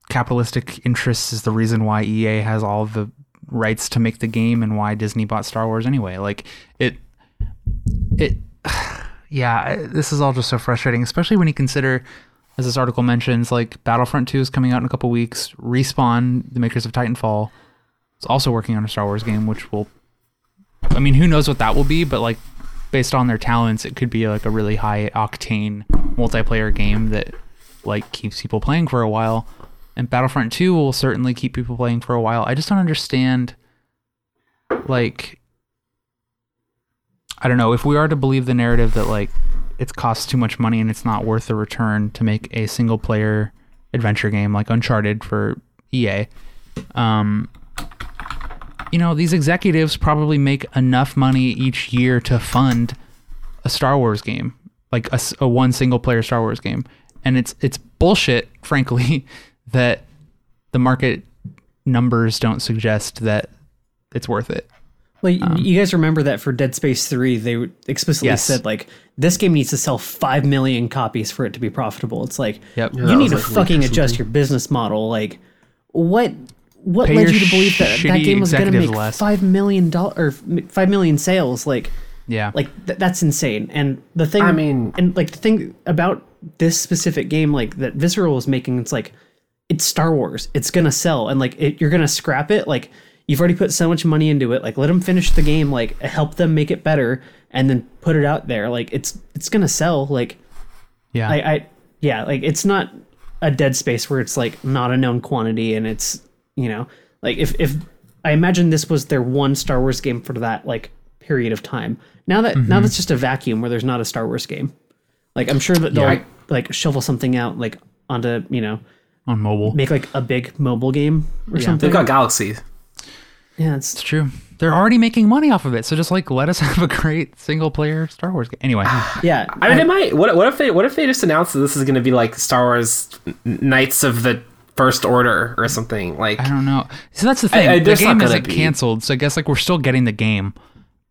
capitalistic interests is the reason why EA has all the rights to make the game and why Disney bought Star Wars anyway. Like it, it, yeah, this is all just so frustrating, especially when you consider, as this article mentions, like Battlefront Two is coming out in a couple weeks. Respawn, the makers of Titanfall, is also working on a Star Wars game, which will, I mean, who knows what that will be, but like based on their talents, it could be like a really high octane multiplayer game that like keeps people playing for a while. And Battlefront 2 will certainly keep people playing for a while. I just don't understand like I don't know, if we are to believe the narrative that like it costs too much money and it's not worth the return to make a single player adventure game like Uncharted for EA. Um you know, these executives probably make enough money each year to fund a Star Wars game, like a one single player Star Wars game, and it's it's bullshit, frankly, that the market numbers don't suggest that it's worth it. Well, y- um, you guys remember that for Dead Space 3, they explicitly Yes. said, like, this game needs to sell 5 million copies for it to be profitable. It's like, Yep. you that need to like fucking adjust your business model. Like, what what Pay led you to believe that that game was going to make less. $5 million or 5 million sales? Like, Yeah. like th- that's insane. And the thing, I mean- and like the thing about this specific game, like that Visceral was making, it's like it's Star Wars. It's gonna sell, and like it, you're gonna scrap it. Like you've already put so much money into it. Like let them finish the game. Like help them make it better, and then put it out there. Like it's it's gonna sell. Like yeah. I, I yeah, like it's not a dead space where it's like not a known quantity and it's you know like if if I imagine this was their one Star Wars game for that like period of time. Now that Mm-hmm. now that's just a vacuum where there's not a Star Wars game. Like I'm sure that they'll Yeah, like shovel something out like onto you know on mobile. make like a big mobile game or something. They've got Galaxy. Yeah, it's It's true. They're already making money off of it, so just like let us have a great single player Star Wars game. Anyway, ah, yeah. I mean, it might. What, what if they? What if they just announced that this is going to be like Star Wars Knights of the First Order or something? Like I don't know. So that's the thing. I- the there's not game gonna isn't be. canceled, so I guess like we're still getting the game.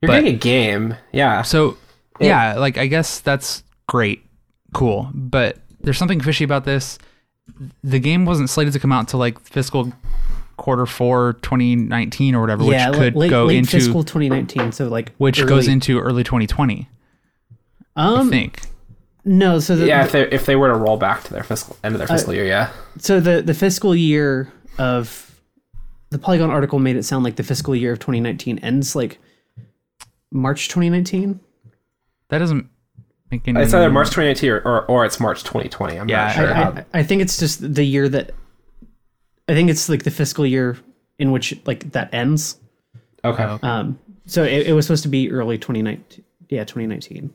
you're but- getting a game, yeah. So yeah, like I guess that's great, cool. But there's something fishy about this. The game wasn't slated to come out until like fiscal quarter four 2019 or whatever, yeah, which could late, go late into fiscal 2019. So like which early- goes into early 2020. um I think. no. So the, yeah, if they if they were to roll back to their fiscal end of their fiscal year, yeah. so the the fiscal year of the Polygon article made it sound like the fiscal year of 2019 ends like March 2019. That doesn't make any. It's either March 2019 or, or, or it's March 2020. I'm Yeah, not sure. I, I, I think it's just the year that I think it's like the fiscal year in which like that ends. Okay. Um, so it, it was supposed to be early 2019. Yeah, 2019.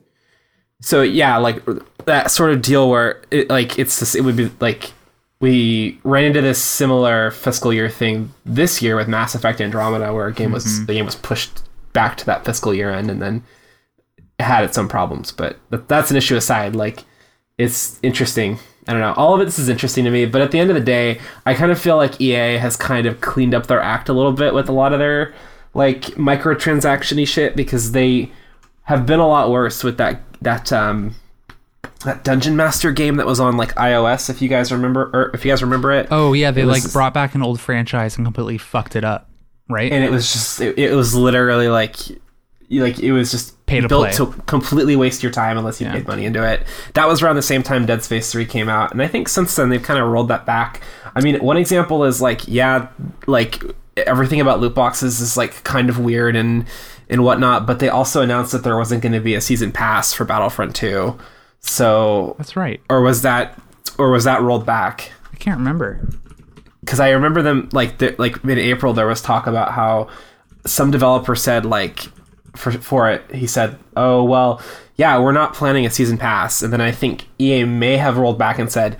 So yeah, like that sort of deal where it like it's this, it would be like we ran into this similar fiscal year thing this year with Mass Effect Andromeda, where a game was the game was pushed back to that fiscal year end, and then it had its own problems. But th- that's an issue aside. Like it's interesting. I don't know. All of it, this is interesting to me, but at the end of the day, I kind of feel like EA has kind of cleaned up their act a little bit with a lot of their like microtransaction-y shit because they have been a lot worse with that that um that Dungeon Master game that was on like iOS if you guys remember or if you guys remember it. Oh yeah, they was- like brought back an old franchise and completely fucked it up, right? and it was just it, it was literally like you- like it was just Pay to built play. to completely waste your time unless you Yeah. paid money into it. That was around the same time Dead Space 3 came out, and I think since then they've kind of rolled that back. I mean, one example is like yeah, like everything about loot boxes is like kind of weird and and whatnot, but they also announced that there wasn't going to be a season pass for Battlefront 2. So That's right. or was that or was that rolled back? I can't remember. because I remember them like the, like mid April there was talk about how some developer said like for for it he said oh well yeah we're not planning a season pass and then I think EA may have rolled back and said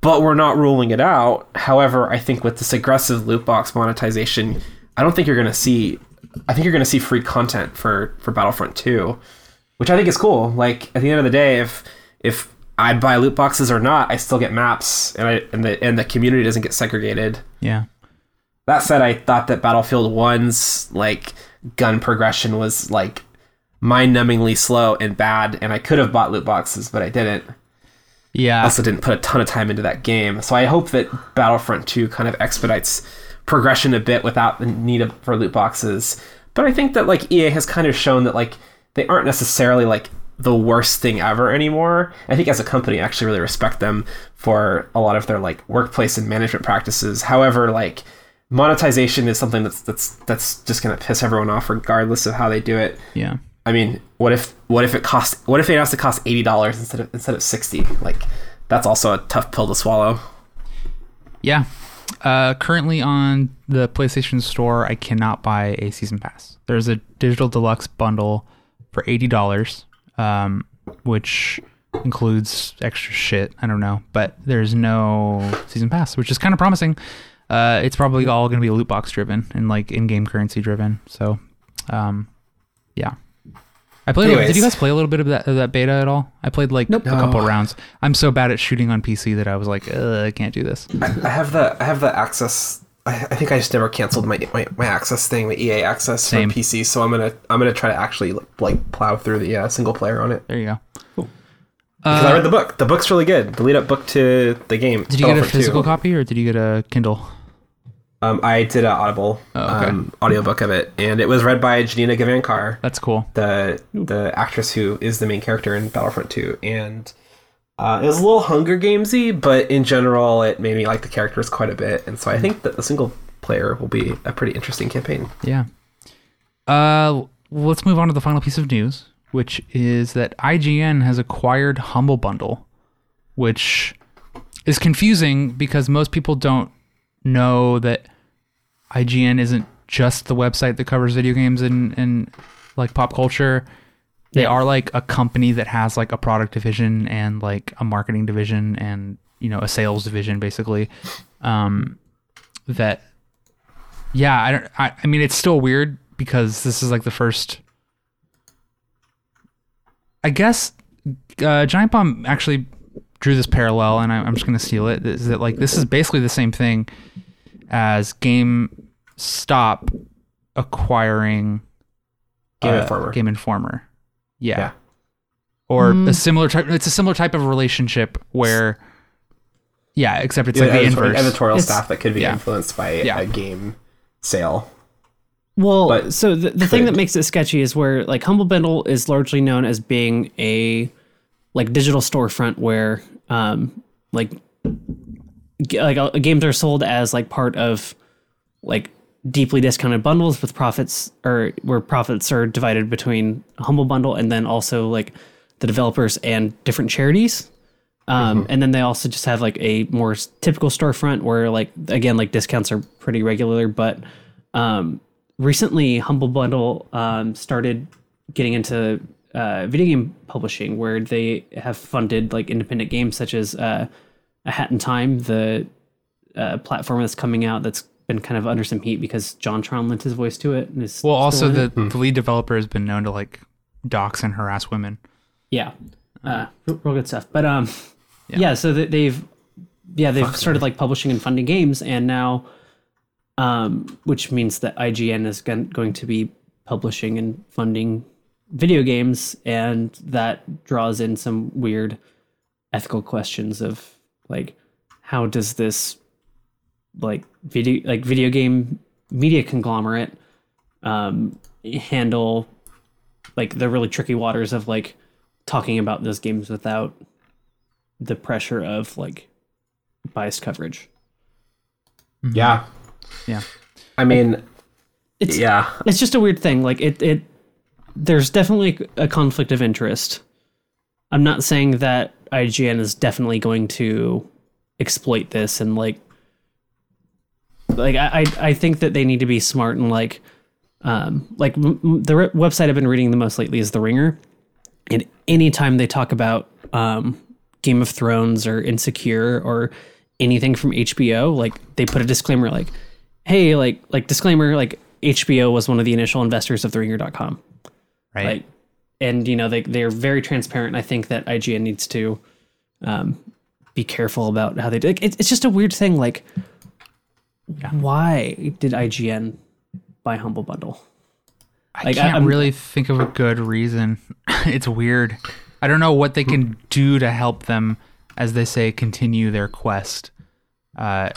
but we're not ruling it out however I think with this aggressive loot box monetization I don't think you're gonna see I think you're gonna see free content for for Battlefront 2 which I think is cool. Like at the end of the day, if if I buy loot boxes or not, I still get maps, and I and the and the community doesn't get segregated. Yeah. That said, I thought that Battlefield One's like gun progression was like mind-numbingly slow and bad, and I could have bought loot boxes, but I didn't. I Yeah. also didn't put a ton of time into that game, so I hope that Battlefront Two kind of expedites progression a bit without the need of, for loot boxes. But I think that like EA has kind of shown that like they aren't necessarily like the worst thing ever anymore. I think as a company, I actually really respect them for a lot of their like workplace and management practices. However, like monetization is something that's that's that's just gonna piss everyone off regardless of how they do it. Yeah. I mean, what if what if it cost what if it has to cost eighty dollars instead of instead of sixty? Like that's also a tough pill to swallow. Yeah. Uh, currently on the PlayStation Store, I cannot buy a season pass. There's a digital deluxe bundle for eighty dollars, um, which includes extra shit. I don't know, but there's no season pass, which is kind of promising. Uh, it's probably all going to be loot box driven and like in-game currency driven. So, um, yeah. I played. Anyways. Did you guys play a little bit of that of that beta at all? I played like Nope. a couple No. rounds. I'm so bad at shooting on PC that I was like, I can't do this. I, I have the I have the access. I, I think I just never canceled my, my, my access thing, the EA access Same. for PC. So I'm gonna I'm gonna try to actually like plow through the uh, single player on it. There you go. Because I read the book. The book's really good. The lead up book to the game. Uh, Did you get a Battlefront 2. physical copy or did you get a Kindle? Um, I did an Audible Oh, okay. um, audiobook of it, and it was read by Janina Gavankar. That's cool. the the actress who is the main character in Battlefront 2 and uh, it was a little Hunger Gamesy, but in general it made me like the characters quite a bit and so I think that the single player will be a pretty interesting campaign. Yeah. Uh, let's move on to the final piece of news, which is that IGN has acquired Humble Bundle, which is confusing because most people don't know that IGN isn't just the website that covers video games and, and like pop culture. They Yeah. are like a company that has like a product division and like a marketing division and you know a sales division basically. Um, that yeah, I don't. I, I mean, it's still weird because this is like the first. I guess uh, Giant Bomb actually drew this parallel, and I, I'm just going to steal it. Is that like this is basically the same thing as GameStop acquiring Game uh, Informer. Game Informer, yeah, Yeah. or a similar type. It's a similar type of relationship where, yeah, except it's like the editorial, inverse. editorial It's- staff that could be yeah. influenced by Yeah. a game sale. Well, But so the, the thing that makes it sketchy is where like Humble Bundle is largely known as being a like digital storefront where um like g- like uh, games are sold as like part of like deeply discounted bundles with profits or where profits are divided between Humble Bundle and then also like the developers and different charities. Um, And then they also just have like a more typical storefront where like again like discounts are pretty regular. But um, recently, Humble Bundle um, started getting into uh, video game publishing where they have funded like independent games such as uh, A Hat in Time, the uh, platform that's coming out that's been kind of under some heat because JonTron lent his voice to it. And is Well, also still in it. the, the lead developer has been known to like dox and harass women. Yeah. Uh, real, real good stuff. But um, yeah. so they've yeah they've started like publishing and funding games, and now, um, which means that IGN is going to be publishing and funding video games, and that draws in some weird ethical questions of like how does this like video like video game media conglomerate um handle like the really tricky waters of like talking about those games without the pressure of like biased coverage. Yeah. Yeah. I mean, It's yeah. it's just a weird thing. Like it it there's definitely a conflict of interest. I'm not saying that IGN is definitely going to exploit this and like like I I, think that they need to be smart and like um like the website I've been reading the most lately is The Ringer, and anytime they talk about um Game of Thrones or Insecure or anything from HBO, like they put a disclaimer like, hey, like like disclaimer, like HBO was one of the initial investors of TheRinger.com. Right. Like and you know, they they're very transparent. I think that IGN needs to um be careful about how they do like, it, it's just a weird thing, like why did IGN buy Humble Bundle? I like, can't I'm- really think of a good reason. it's weird. I don't know what they can do to help them, as they say, continue their quest. Uh,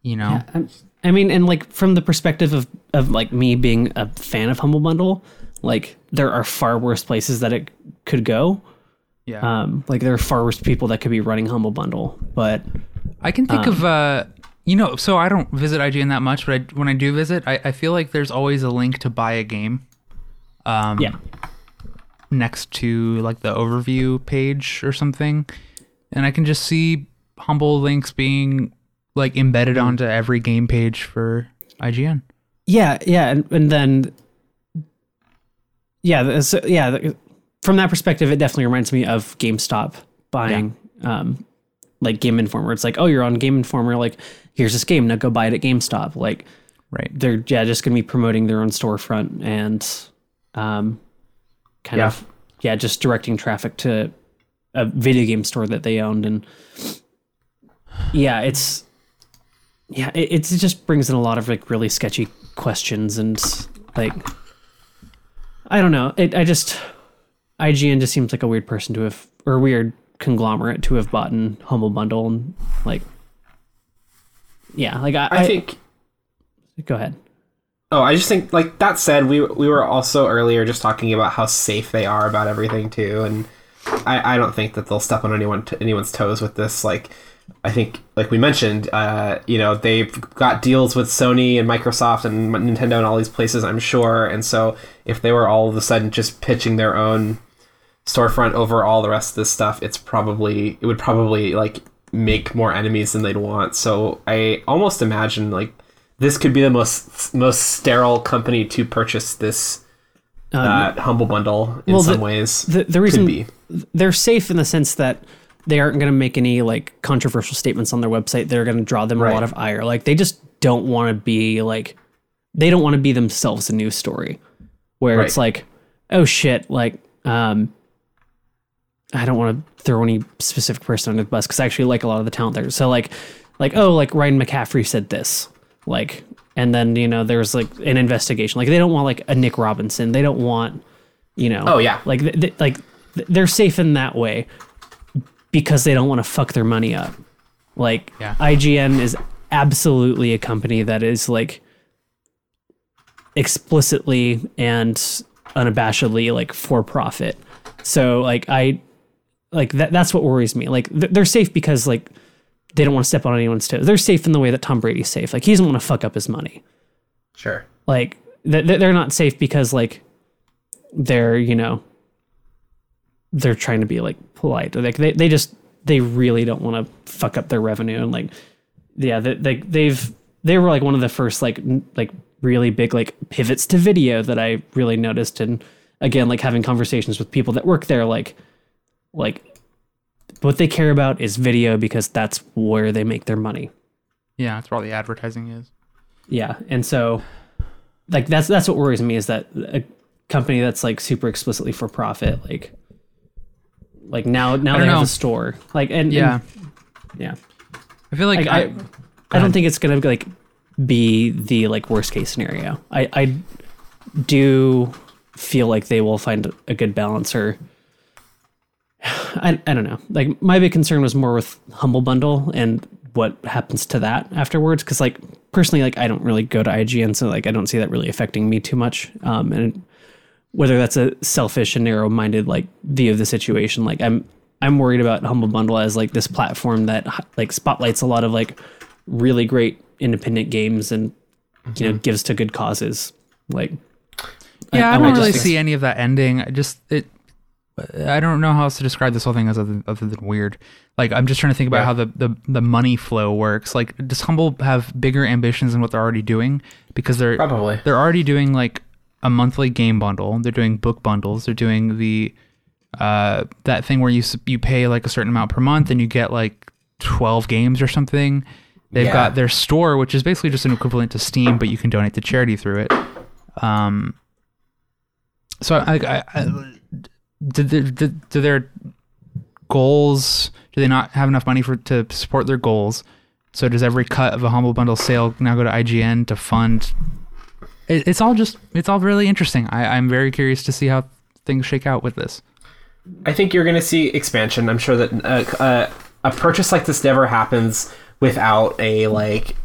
you know, I, I mean, and like from the perspective of of like me being a fan of Humble Bundle, like there are far worse places that it could go. yeah. Um, like there are far worse people that could be running Humble Bundle, but I can think um, of, uh, you know, so I don't visit IGN that much, but I, when I do visit, I, I feel like there's always a link to buy a game. Um, yeah, next to like the overview page or something and i can just see humble links being like embedded Hmm. onto every game page for ign yeah, yeah, and, and then yeah, so, yeah. From that perspective, it definitely reminds me of GameStop buying um, like Game Informer. It's like, oh, you're on Game Informer. Like, here's this game. Now go buy it at GameStop. Like, right they're yeah just gonna be promoting their own storefront and um kind Yeah. of yeah just directing traffic to a video game store that they owned and yeah it's yeah it, it's- it just brings in a lot of like really sketchy questions and like i don't know it i just ign just seems like a weird person to have or weird conglomerate to have bought in humble bundle and like yeah like i, I think go ahead Oh, I just think like that said, we we were also earlier just talking about how safe they are about everything too, and I, I don't think that they'll step on anyone anyone's toes with this. Like, I think like we mentioned, uh, you know, they've got deals with Sony and Microsoft and Nintendo and all these places, I'm sure, and so if they were all of a sudden just pitching their own storefront over all the rest of this stuff, it's probably it would probably like make more enemies than they'd want. So I almost imagine like this could be the most most sterile company to purchase this uh, humble bundle in well, some the- ways. the, the reason be. they're safe in the sense that they aren't going to make any like controversial statements on their website that are going to draw them a lot of ire. Like they just don't want to be like they don't want to be themselves a news story where it's like oh shit like um I don't want to throw any specific person under the bus because I actually like a lot of the talent there. So like like oh like Ryan McCaffrey said this like and then you know there's like an investigation like they don't want like a Nick Robinson they don't want you know Oh, yeah. like th- th- like th- they're safe in that way because they don't want to fuck their money up. Like Yeah. IGN is absolutely a company that is like explicitly and unabashedly like for profit. So like I like that that's what worries me. Like th- they're safe because like they don't want to step on anyone's toes. They're safe in the way that Tom Brady's safe. Like he doesn't want to fuck up his money. Sure. like th- th- they're not safe because like they're you know they're trying to be like polite. Or like they, they just they really don't want to fuck up their revenue and like yeah they, they they've they were like one of the first like like really big like pivots to video that I really noticed. And again like having conversations with people that work there like like what they care about is video because that's where they make their money. Yeah, that's where all the advertising is. yeah and so like that's that's what worries me is that a company that's like super explicitly for profit like like now now they don't have a store like and Yeah, and, yeah I feel like Like, I, I, I, don't think it's gonna like be the like worst case scenario. I I do feel like they will find a good balance or I, I don't know. Like my big concern was more with Humble Bundle and what happens to that afterwards. Cause like personally, like I don't really go to IGN, so like I don't see that really affecting me too much. Um, and whether that's a selfish and narrow-minded like view of the situation, like I'm I'm worried about Humble Bundle as like this platform that like spotlights a lot of like really great independent games and you know mm-hmm. gives to good causes. Like yeah, I, I don't might really see any of that ending. I just it. I don't know how else to describe this whole thing as other, other than weird. Like I'm just trying to think about Yeah. how the, the the money flow works. Like does Humble have bigger ambitions than what they're already doing? Because they're Probably. they're already doing like a monthly game bundle. They're doing book bundles. They're doing the uh that thing where you you pay like a certain amount per month and you get like 12 games or something. They've Yeah. got their store which is basically just an equivalent to Steam but you can donate to charity through it. Um so I, I, I did, the- did do their goals do they not have enough money for to support their goals? So does every cut of a humble bundle sale now go to IGN to fund it, it's all just it's all really interesting. I, I'm very curious to see how things shake out with this. I think you're going to see expansion. I'm sure that uh, uh, a purchase like this never happens without a like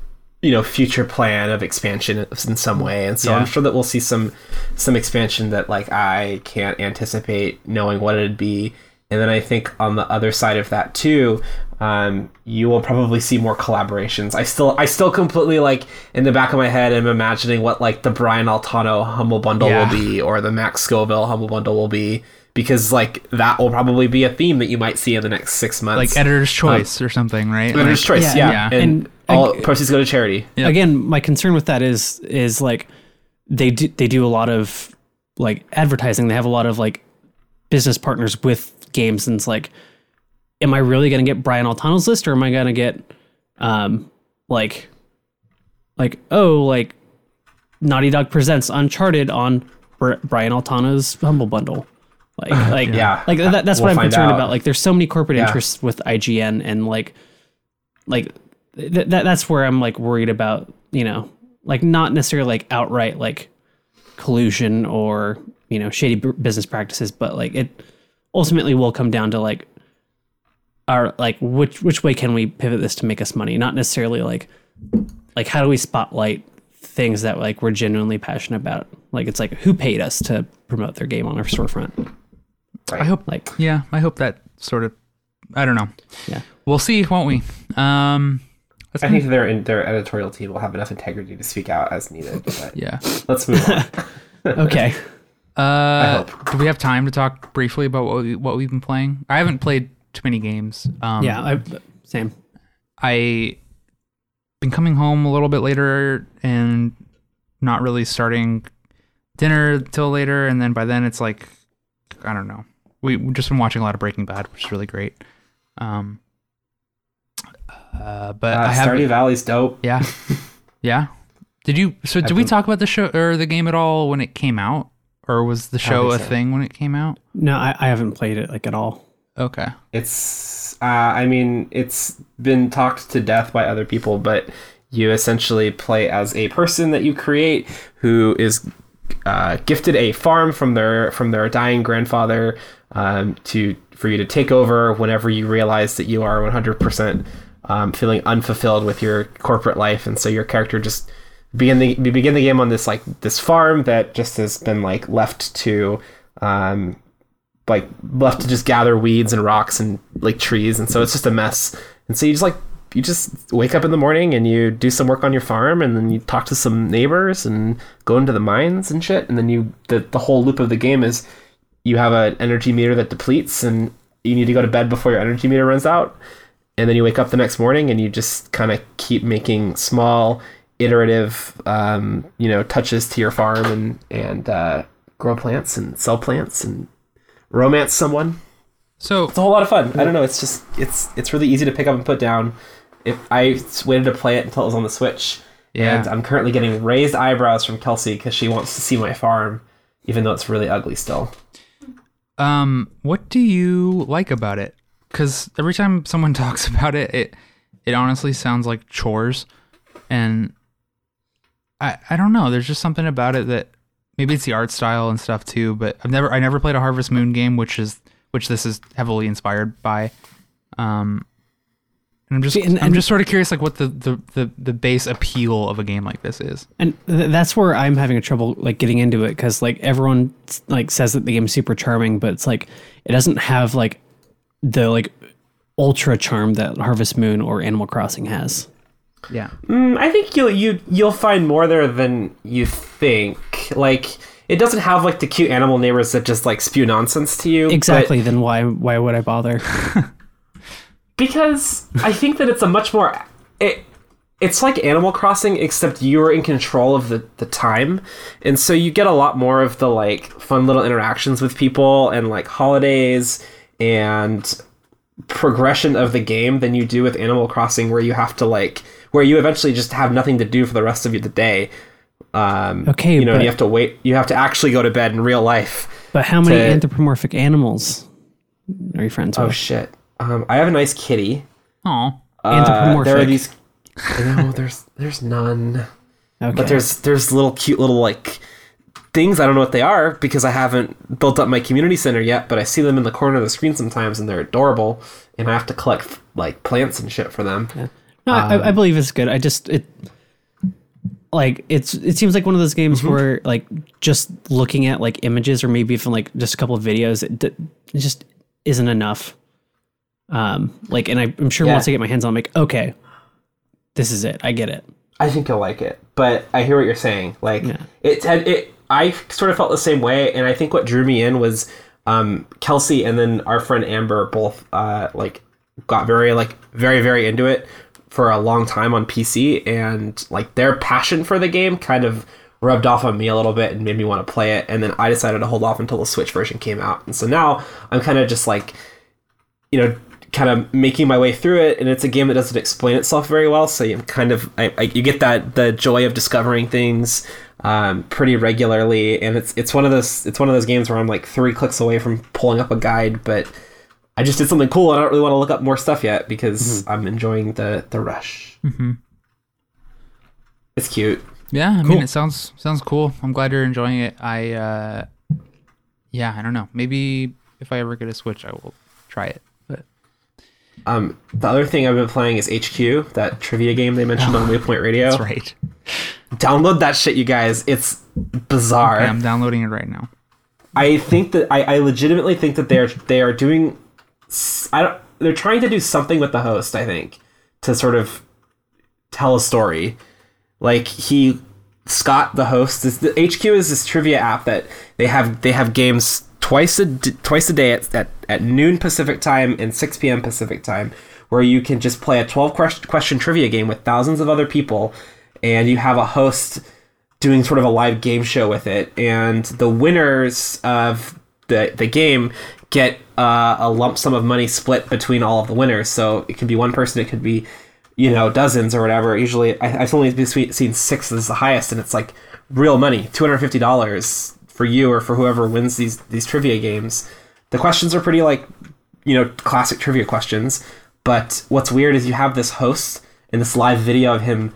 you know future plan of expansion in some way, and so Yeah. I'm sure that we'll see some some expansion that like I can't anticipate knowing what it'd be. And then I think on the other side of that too, um, you will probably see more collaborations. I still, I still completely like in the back of my head, I'm imagining what like the Brian Altano humble bundle Yeah. will be, or the Max Scoville humble bundle will be, because like that will probably be a theme that you might see in the next six months. Like editor's choice or something, right? Editor's Like- choice, yeah, yeah, yeah. and, And all I- proceeds go to charity. Yep. again, my concern with that is is like they do they do a lot of like advertising. They have a lot of like business partners with games, and it's like, am I really going to get Brian Altano's list, or am I going to get um like like oh like Naughty Dog presents Uncharted on Br- Brian Altano's Humble Bundle. Like, like, Yeah. like that, that's We'll what I'm concerned out. about. Like, there's so many corporate Yeah. interests with IGN, and like, like th- that, that's where I'm like worried about, you know, like not necessarily like outright like collusion or you know shady b- business practices, but like it ultimately will come down to like our like which which way can we pivot this to make us money, not necessarily like like how do we spotlight things that like we're genuinely passionate about. Like it's like who paid us to promote their game on our storefront. I hope Like yeah, I hope that sort of I don't know. Yeah. We'll see, won't we? Um let's I think their their editorial team will have enough integrity to speak out as needed. But yeah. let's move on. okay. Uh hope. do we have time to talk briefly about what we, what we've been playing? I haven't played too many games. Um yeah, I same. I been coming home a little bit later and not really starting dinner till later, and then by then it's like I don't know. We we've just been watching a lot of Breaking Bad, which is really great. Um, uh, but Uh, I haven't. Stardew Valley's dope. Yeah, yeah. Did you? So did we been- talk about the show or the game at all when it came out, or was the show a so. thing when it came out? No, I, I haven't played it like at all. Okay. It's, uh, I mean, it's been talked to death by other people, but you essentially play as a person that you create who is uh, gifted a farm from their from their dying grandfather um, to for you to take over whenever you realize that you are 100% um, feeling unfulfilled with your corporate life, and so your character just begin the we begin the game on this like this farm that just has been like left to um, like left to just gather weeds and rocks and like trees and so it's just a mess. And so you just like you just wake up in the morning and you do some work on your farm and then you talk to some neighbors and go into the mines and shit and then you the, the whole loop of the game is you have an energy meter that depletes and you need to go to bed before your energy meter runs out, and then you wake up the next morning and you just kind of keep making small, iterative, um, you know, touches to your farm and and uh, grow plants and sell plants and romance someone. So It's a whole lot of fun. I don't know. It's just it's it's really easy to pick up and put down. If I waited to play it until it was on the Switch, Yeah. and I'm currently getting raised eyebrows from Kelsey because she wants to see my farm, even though it's really ugly still. Um, what do you like about it? Because every time someone talks about it, it it honestly sounds like chores, and I I don't know. There's just something about it that maybe it's the art style and stuff too. But I've never I never played a Harvest Moon game, which is which this is heavily inspired by. Um, and I'm just See, and- I'm and- just sort of curious, like what the, the the the base appeal of a game like this is. And th- that's where I'm having a trouble like getting into it because like everyone like says that the game's super charming, but it's like it doesn't have like the like ultra charm that Harvest Moon or Animal Crossing has. Yeah. Mm, I think you'll you you'll find more there than you think. Like it doesn't have like the cute animal neighbors that just like spew nonsense to you. but- Exactly. Then why why would I bother? because I think that it's a much more it it's like Animal Crossing except you're in control of the the time. And so you get a lot more of the like fun little interactions with people and like holidays and progression of the game than you do with Animal Crossing where you have to like where you eventually just have nothing to do for the rest of the day. Um, Okay, you know, but- you have to wait. You have to actually go to bed in real life. But how many To- anthropomorphic animals are you friends Oh shit! Um, I have a nice kitty. Oh. Uh, Anthropomorphic. there are these. No, there's there's none. okay. But there's there's little cute little like things. I don't know what they are because I haven't built up my community center yet. But I see them in the corner of the screen sometimes, and they're adorable. And I have to collect like plants and shit for them. No, Um, I, I believe it's good. I just it like it's it seems like one of those games Mm-hmm. where like just looking at like images or maybe even like just a couple of videos it, d- it just isn't enough. Um, like, and I, I'm sure Yeah. once I get my hands on, I'm like, okay, this is it. I get it. I think you'll like it, but I hear what you're saying. Like Yeah. it, had it. I sort of felt the same way, and I think what drew me in was um, Kelsey and then our friend Amber both uh, like got very like very very into it for a long time on PC, and like their passion for the game kind of rubbed off on me a little bit and made me want to play it. And then I decided to hold off until the Switch version came out, and so now I'm kind of just like you know kind of making my way through it and it's a game that doesn't explain itself very well so you kind of I, I, you get that the joy of discovering things um, pretty regularly and it's it's one of those it's one of those games where i'm like three clicks away from pulling up a guide but i just did something cool i don't really want to look up more stuff yet because i'm enjoying the the rush mm-hmm. it's cute Yeah, I Cool. mean it sounds sounds cool. I'm glad you're enjoying it. I uh yeah, I don't know. Maybe if I ever get a Switch I will try it. But um, the other thing i've been playing is hq that trivia game they mentioned on waypoint radio that's right. download that shit you guys it's bizarre Okay, I'm downloading it right now. I think that I, I legitimately think that they're they are doing s- I don't they're trying to do something with the host I think to sort of tell a story like he Scott the host is the HQ is this trivia app that they have they have games twice a twice a day at, at, at noon Pacific time and 6 p.m. Pacific time where you can just play a 12 question, question trivia game with thousands of other people and you have a host doing sort of a live game show with it, and the winners of the the game get uh, a lump sum of money split between all of the winners. So it could be one person, it could be you know dozens or whatever. Usually, I, I've only seen six as the highest, and it's like real money, two hundred fifty dollars for you or for whoever wins these these trivia games. The questions are pretty like you know classic trivia questions, but what's weird is you have this host in this live video of him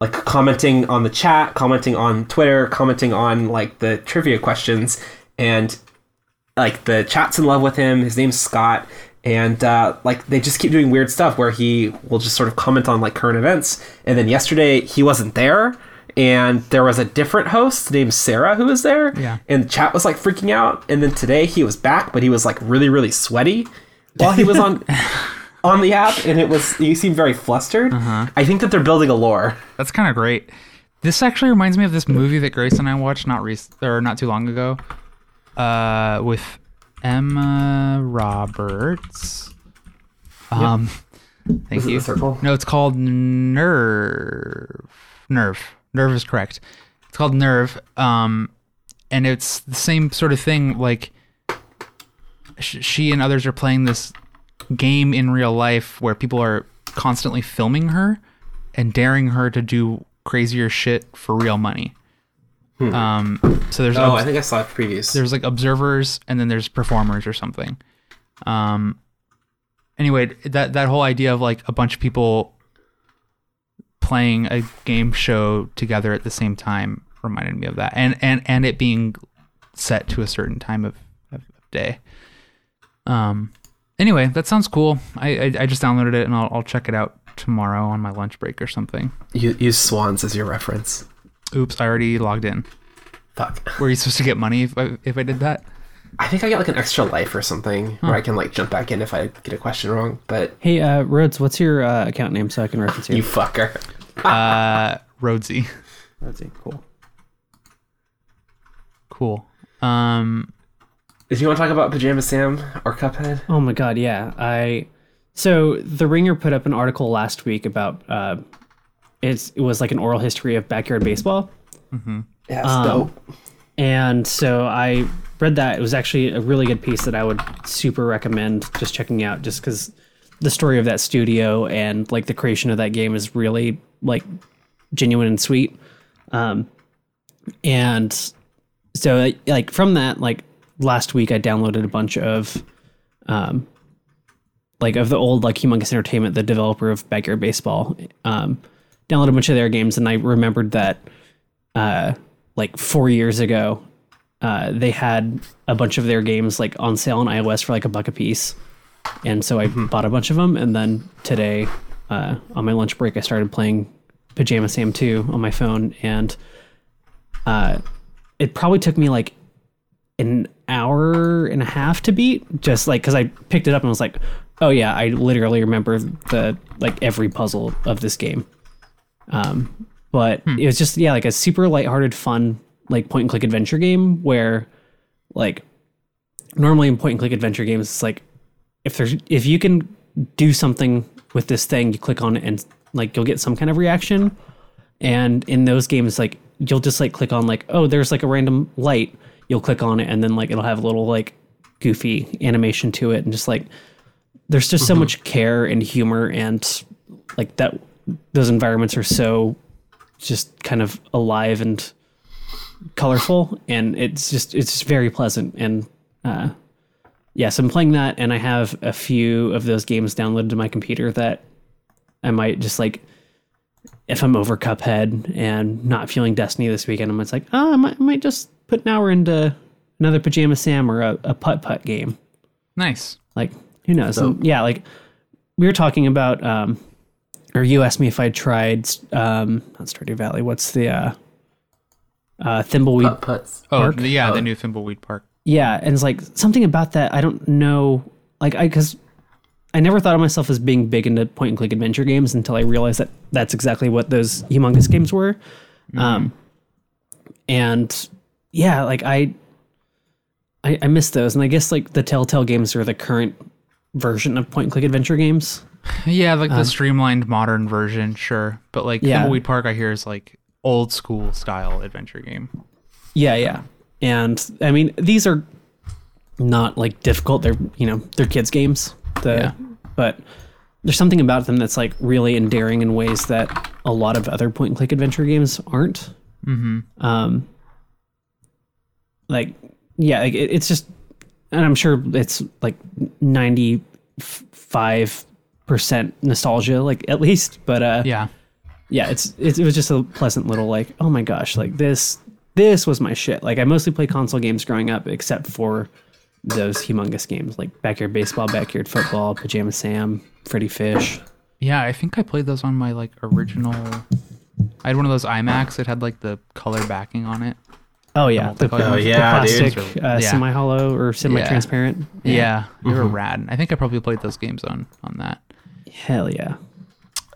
like commenting on the chat, commenting on Twitter, commenting on like the trivia questions, and like the chat's in love with him. His name's Scott, and uh, like they just keep doing weird stuff where he will just sort of comment on like current events. And then yesterday he wasn't there, and there was a different host named Sarah who was there. Yeah. and the chat was like freaking out. And then today he was back, but he was like really really sweaty while he was on. On the app, and it was you seemed very flustered. I think that they're building a lore. That's kind of great. This actually reminds me of this movie that Grace and I watched not rec- or not too long ago, uh, with Emma Roberts. Um, thank Is you. circle? No, it's called Nerve. Nerve. Nerve is correct. It's called Nerve. Um, and it's the same sort of thing. Like sh- she and others are playing this game in real life where people are constantly filming her and daring her to do crazier shit for real money. Um, so there's Oh, obs- I think I saw previews. there's like observers and then there's performers or something. Um anyway, that that whole idea of like a bunch of people playing a game show together at the same time reminded me of that. And and and it being set to a certain time of, of day. Um anyway, that sounds cool. I I, I just downloaded it and I'll I'll check it out tomorrow on my lunch break or something. U- use swans as your reference. Oops, I already logged in. Fuck. Were you supposed to get money if I, if I did that? I think I get like an extra life or something where I can like jump back in if I get a question wrong. But Hey, uh, Rhodes, what's your uh, account name so I can reference you? you fucker. Uh Rhodesy. Rhodes, cool. Cool. Um, Did you want to talk about Pajama Sam or Cuphead? Oh my god, yeah. I so the Ringer put up an article last week about uh, it's it was like an oral history of backyard baseball, Yeah, Um, dope. and so I read that. It was actually a really good piece that I would super recommend just checking out, just because the story of that studio and like the creation of that game is really like genuine and sweet. Um, and so like from that, like last week, I downloaded a bunch of, um, like of the old like Humongous Entertainment, the developer of Backyard Baseball. Um, downloaded a bunch of their games, and I remembered that, uh, like four years ago, uh, they had a bunch of their games like on sale on iOS for like a buck a piece, and so I bought a bunch of them. And then today, uh, on my lunch break, I started playing Pajama Sam 2 on my phone, and uh, it probably took me like an hour and a half to beat, just like because I picked it up and was like, oh yeah, I literally remember the like every puzzle of this game. Um, but it was just yeah, like a super lighthearted, fun like point and click adventure game where like normally in point and click adventure games, it's like if there's if you can do something with this thing, you click on it and like you'll get some kind of reaction. And in those games, like you'll just like click on like, oh, there's like a random light. You'll click on it and then like it'll have a little like goofy animation to it and just like there's just so much care and humor and like that those environments are so just kind of alive and colorful and it's just it's just very pleasant. And uh yeah so i'm playing that and i have a few of those games downloaded to my computer that i might just like if i'm over cuphead and not feeling destiny this weekend i'm just like oh i might, I might just put an hour into another pajama sam or a, a putt putt game. Nice. like who knows? And yeah like we were talking about um or you asked me if i tried um not stardew valley what's the uh uh thimbleweed Putt putts. Oh, Park? the- yeah, Oh. the new Thimbleweed Park. yeah and it's like something about that i don't know like i because i never thought of myself as being big into point and click adventure games until i realized that that's exactly what those humongous games were um and yeah like i I, I miss those and i guess like the telltale games are the current version of point and click adventure games Yeah, like the streamlined modern version, sure. But like Yeah. Thimbleweed Park, I hear is like old school style adventure game. Yeah, yeah. And I mean, these are not like difficult. They're, you know, they're kids games. The, Yeah. But there's something about them that's like really endearing in ways that a lot of other point and click adventure games aren't. Mm-hmm. Um, like, yeah, like it, it's just, and I'm sure it's like 95% nostalgia, like at least, but, uh, Yeah. yeah, it's it, it was just a pleasant little like, oh my gosh, like this this was my shit. Like I mostly played console games growing up, except for those humongous games like backyard baseball, backyard football, pajama Sam, Freddy Fish. Yeah, I think I played those on my like original. I had one of those iMacs It had like the color backing on it. Oh yeah, the, multiplayer Oh, ones. yeah, the dude. plastic Yeah. uh, semi-hollow or semi-transparent. Yeah, they Mm-hmm. were rad. I think I probably played those games on on that. hell yeah,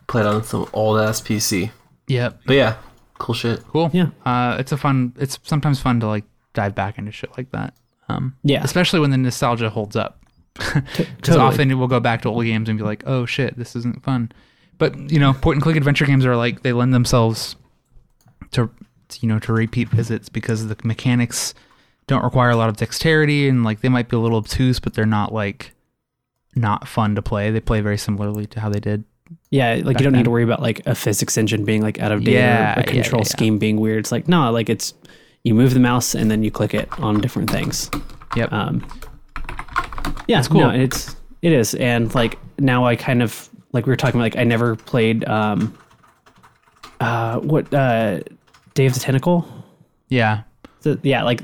Played on some old ass PC. Yep. But yeah, cool shit. Cool. Yeah. Uh, it's a fun. It's sometimes fun to like dive back into shit like that. Um, Yeah. especially when the nostalgia holds up. Because totally. often we'll go back to old games and be like, "Oh shit, this isn't fun." But you know, point and click adventure games are like they lend themselves to you know to repeat visits because the mechanics don't require a lot of dexterity and like they might be a little obtuse, but they're not like not fun to play. They play very similarly to how they did. Yeah, like you don't then. need to worry about like a physics engine being like out of date Yeah, or a control yeah, yeah. scheme being weird. It's like no, like it's you move the mouse and then you click it on different things. Yep. Um, yeah, It's cool. No, it's it is, and like now I kind of like we were talking about. Like I never played um, uh, what uh, Day of the Tentacle. yeah. Yeah, like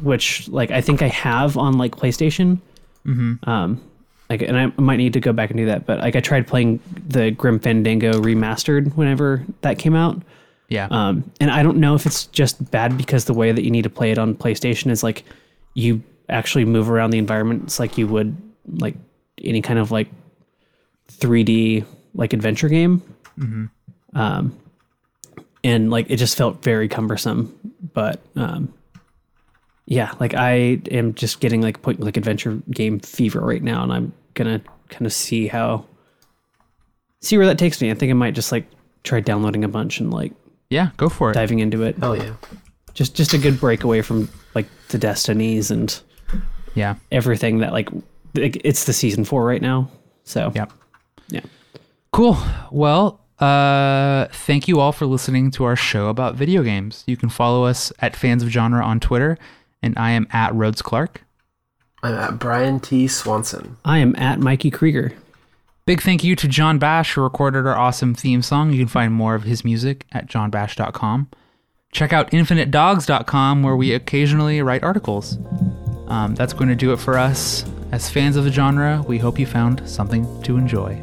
which like I think I have on like PlayStation. Mm-hmm. Um, like, and I might need to go back and do that. But like I tried playing the Grim Fandango remastered whenever that came out. Yeah. Um, and I don't know if it's just bad because the way that you need to play it on PlayStation is like you actually move around the environments like you would like any kind of like 3D like adventure game. Hmm. Um, and like it just felt very cumbersome. But um, yeah, like I am just getting like point like adventure game fever right now, and I'm gonna kind of see how see where that takes me. I think I might just like try downloading a bunch and like yeah. Go for it. diving into it. Oh yeah. Just just a good break away from like the destinies and Yeah. everything that like like, it's the season four right now. So yeah, yeah. Cool. Well, uh, thank you all for listening to our show about video games. You can follow us at Fans of Genre on Twitter, and I am at Rhodes Clark. I'm at Brian T. Swanson. I am at Mikey Krieger. Big thank you to John Bash, who recorded our awesome theme song. You can find more of his music at johnbash.com. Check out infinitedogs.com, where we occasionally write articles. Um, that's going to do it for us. As fans of the genre, we hope you found something to enjoy.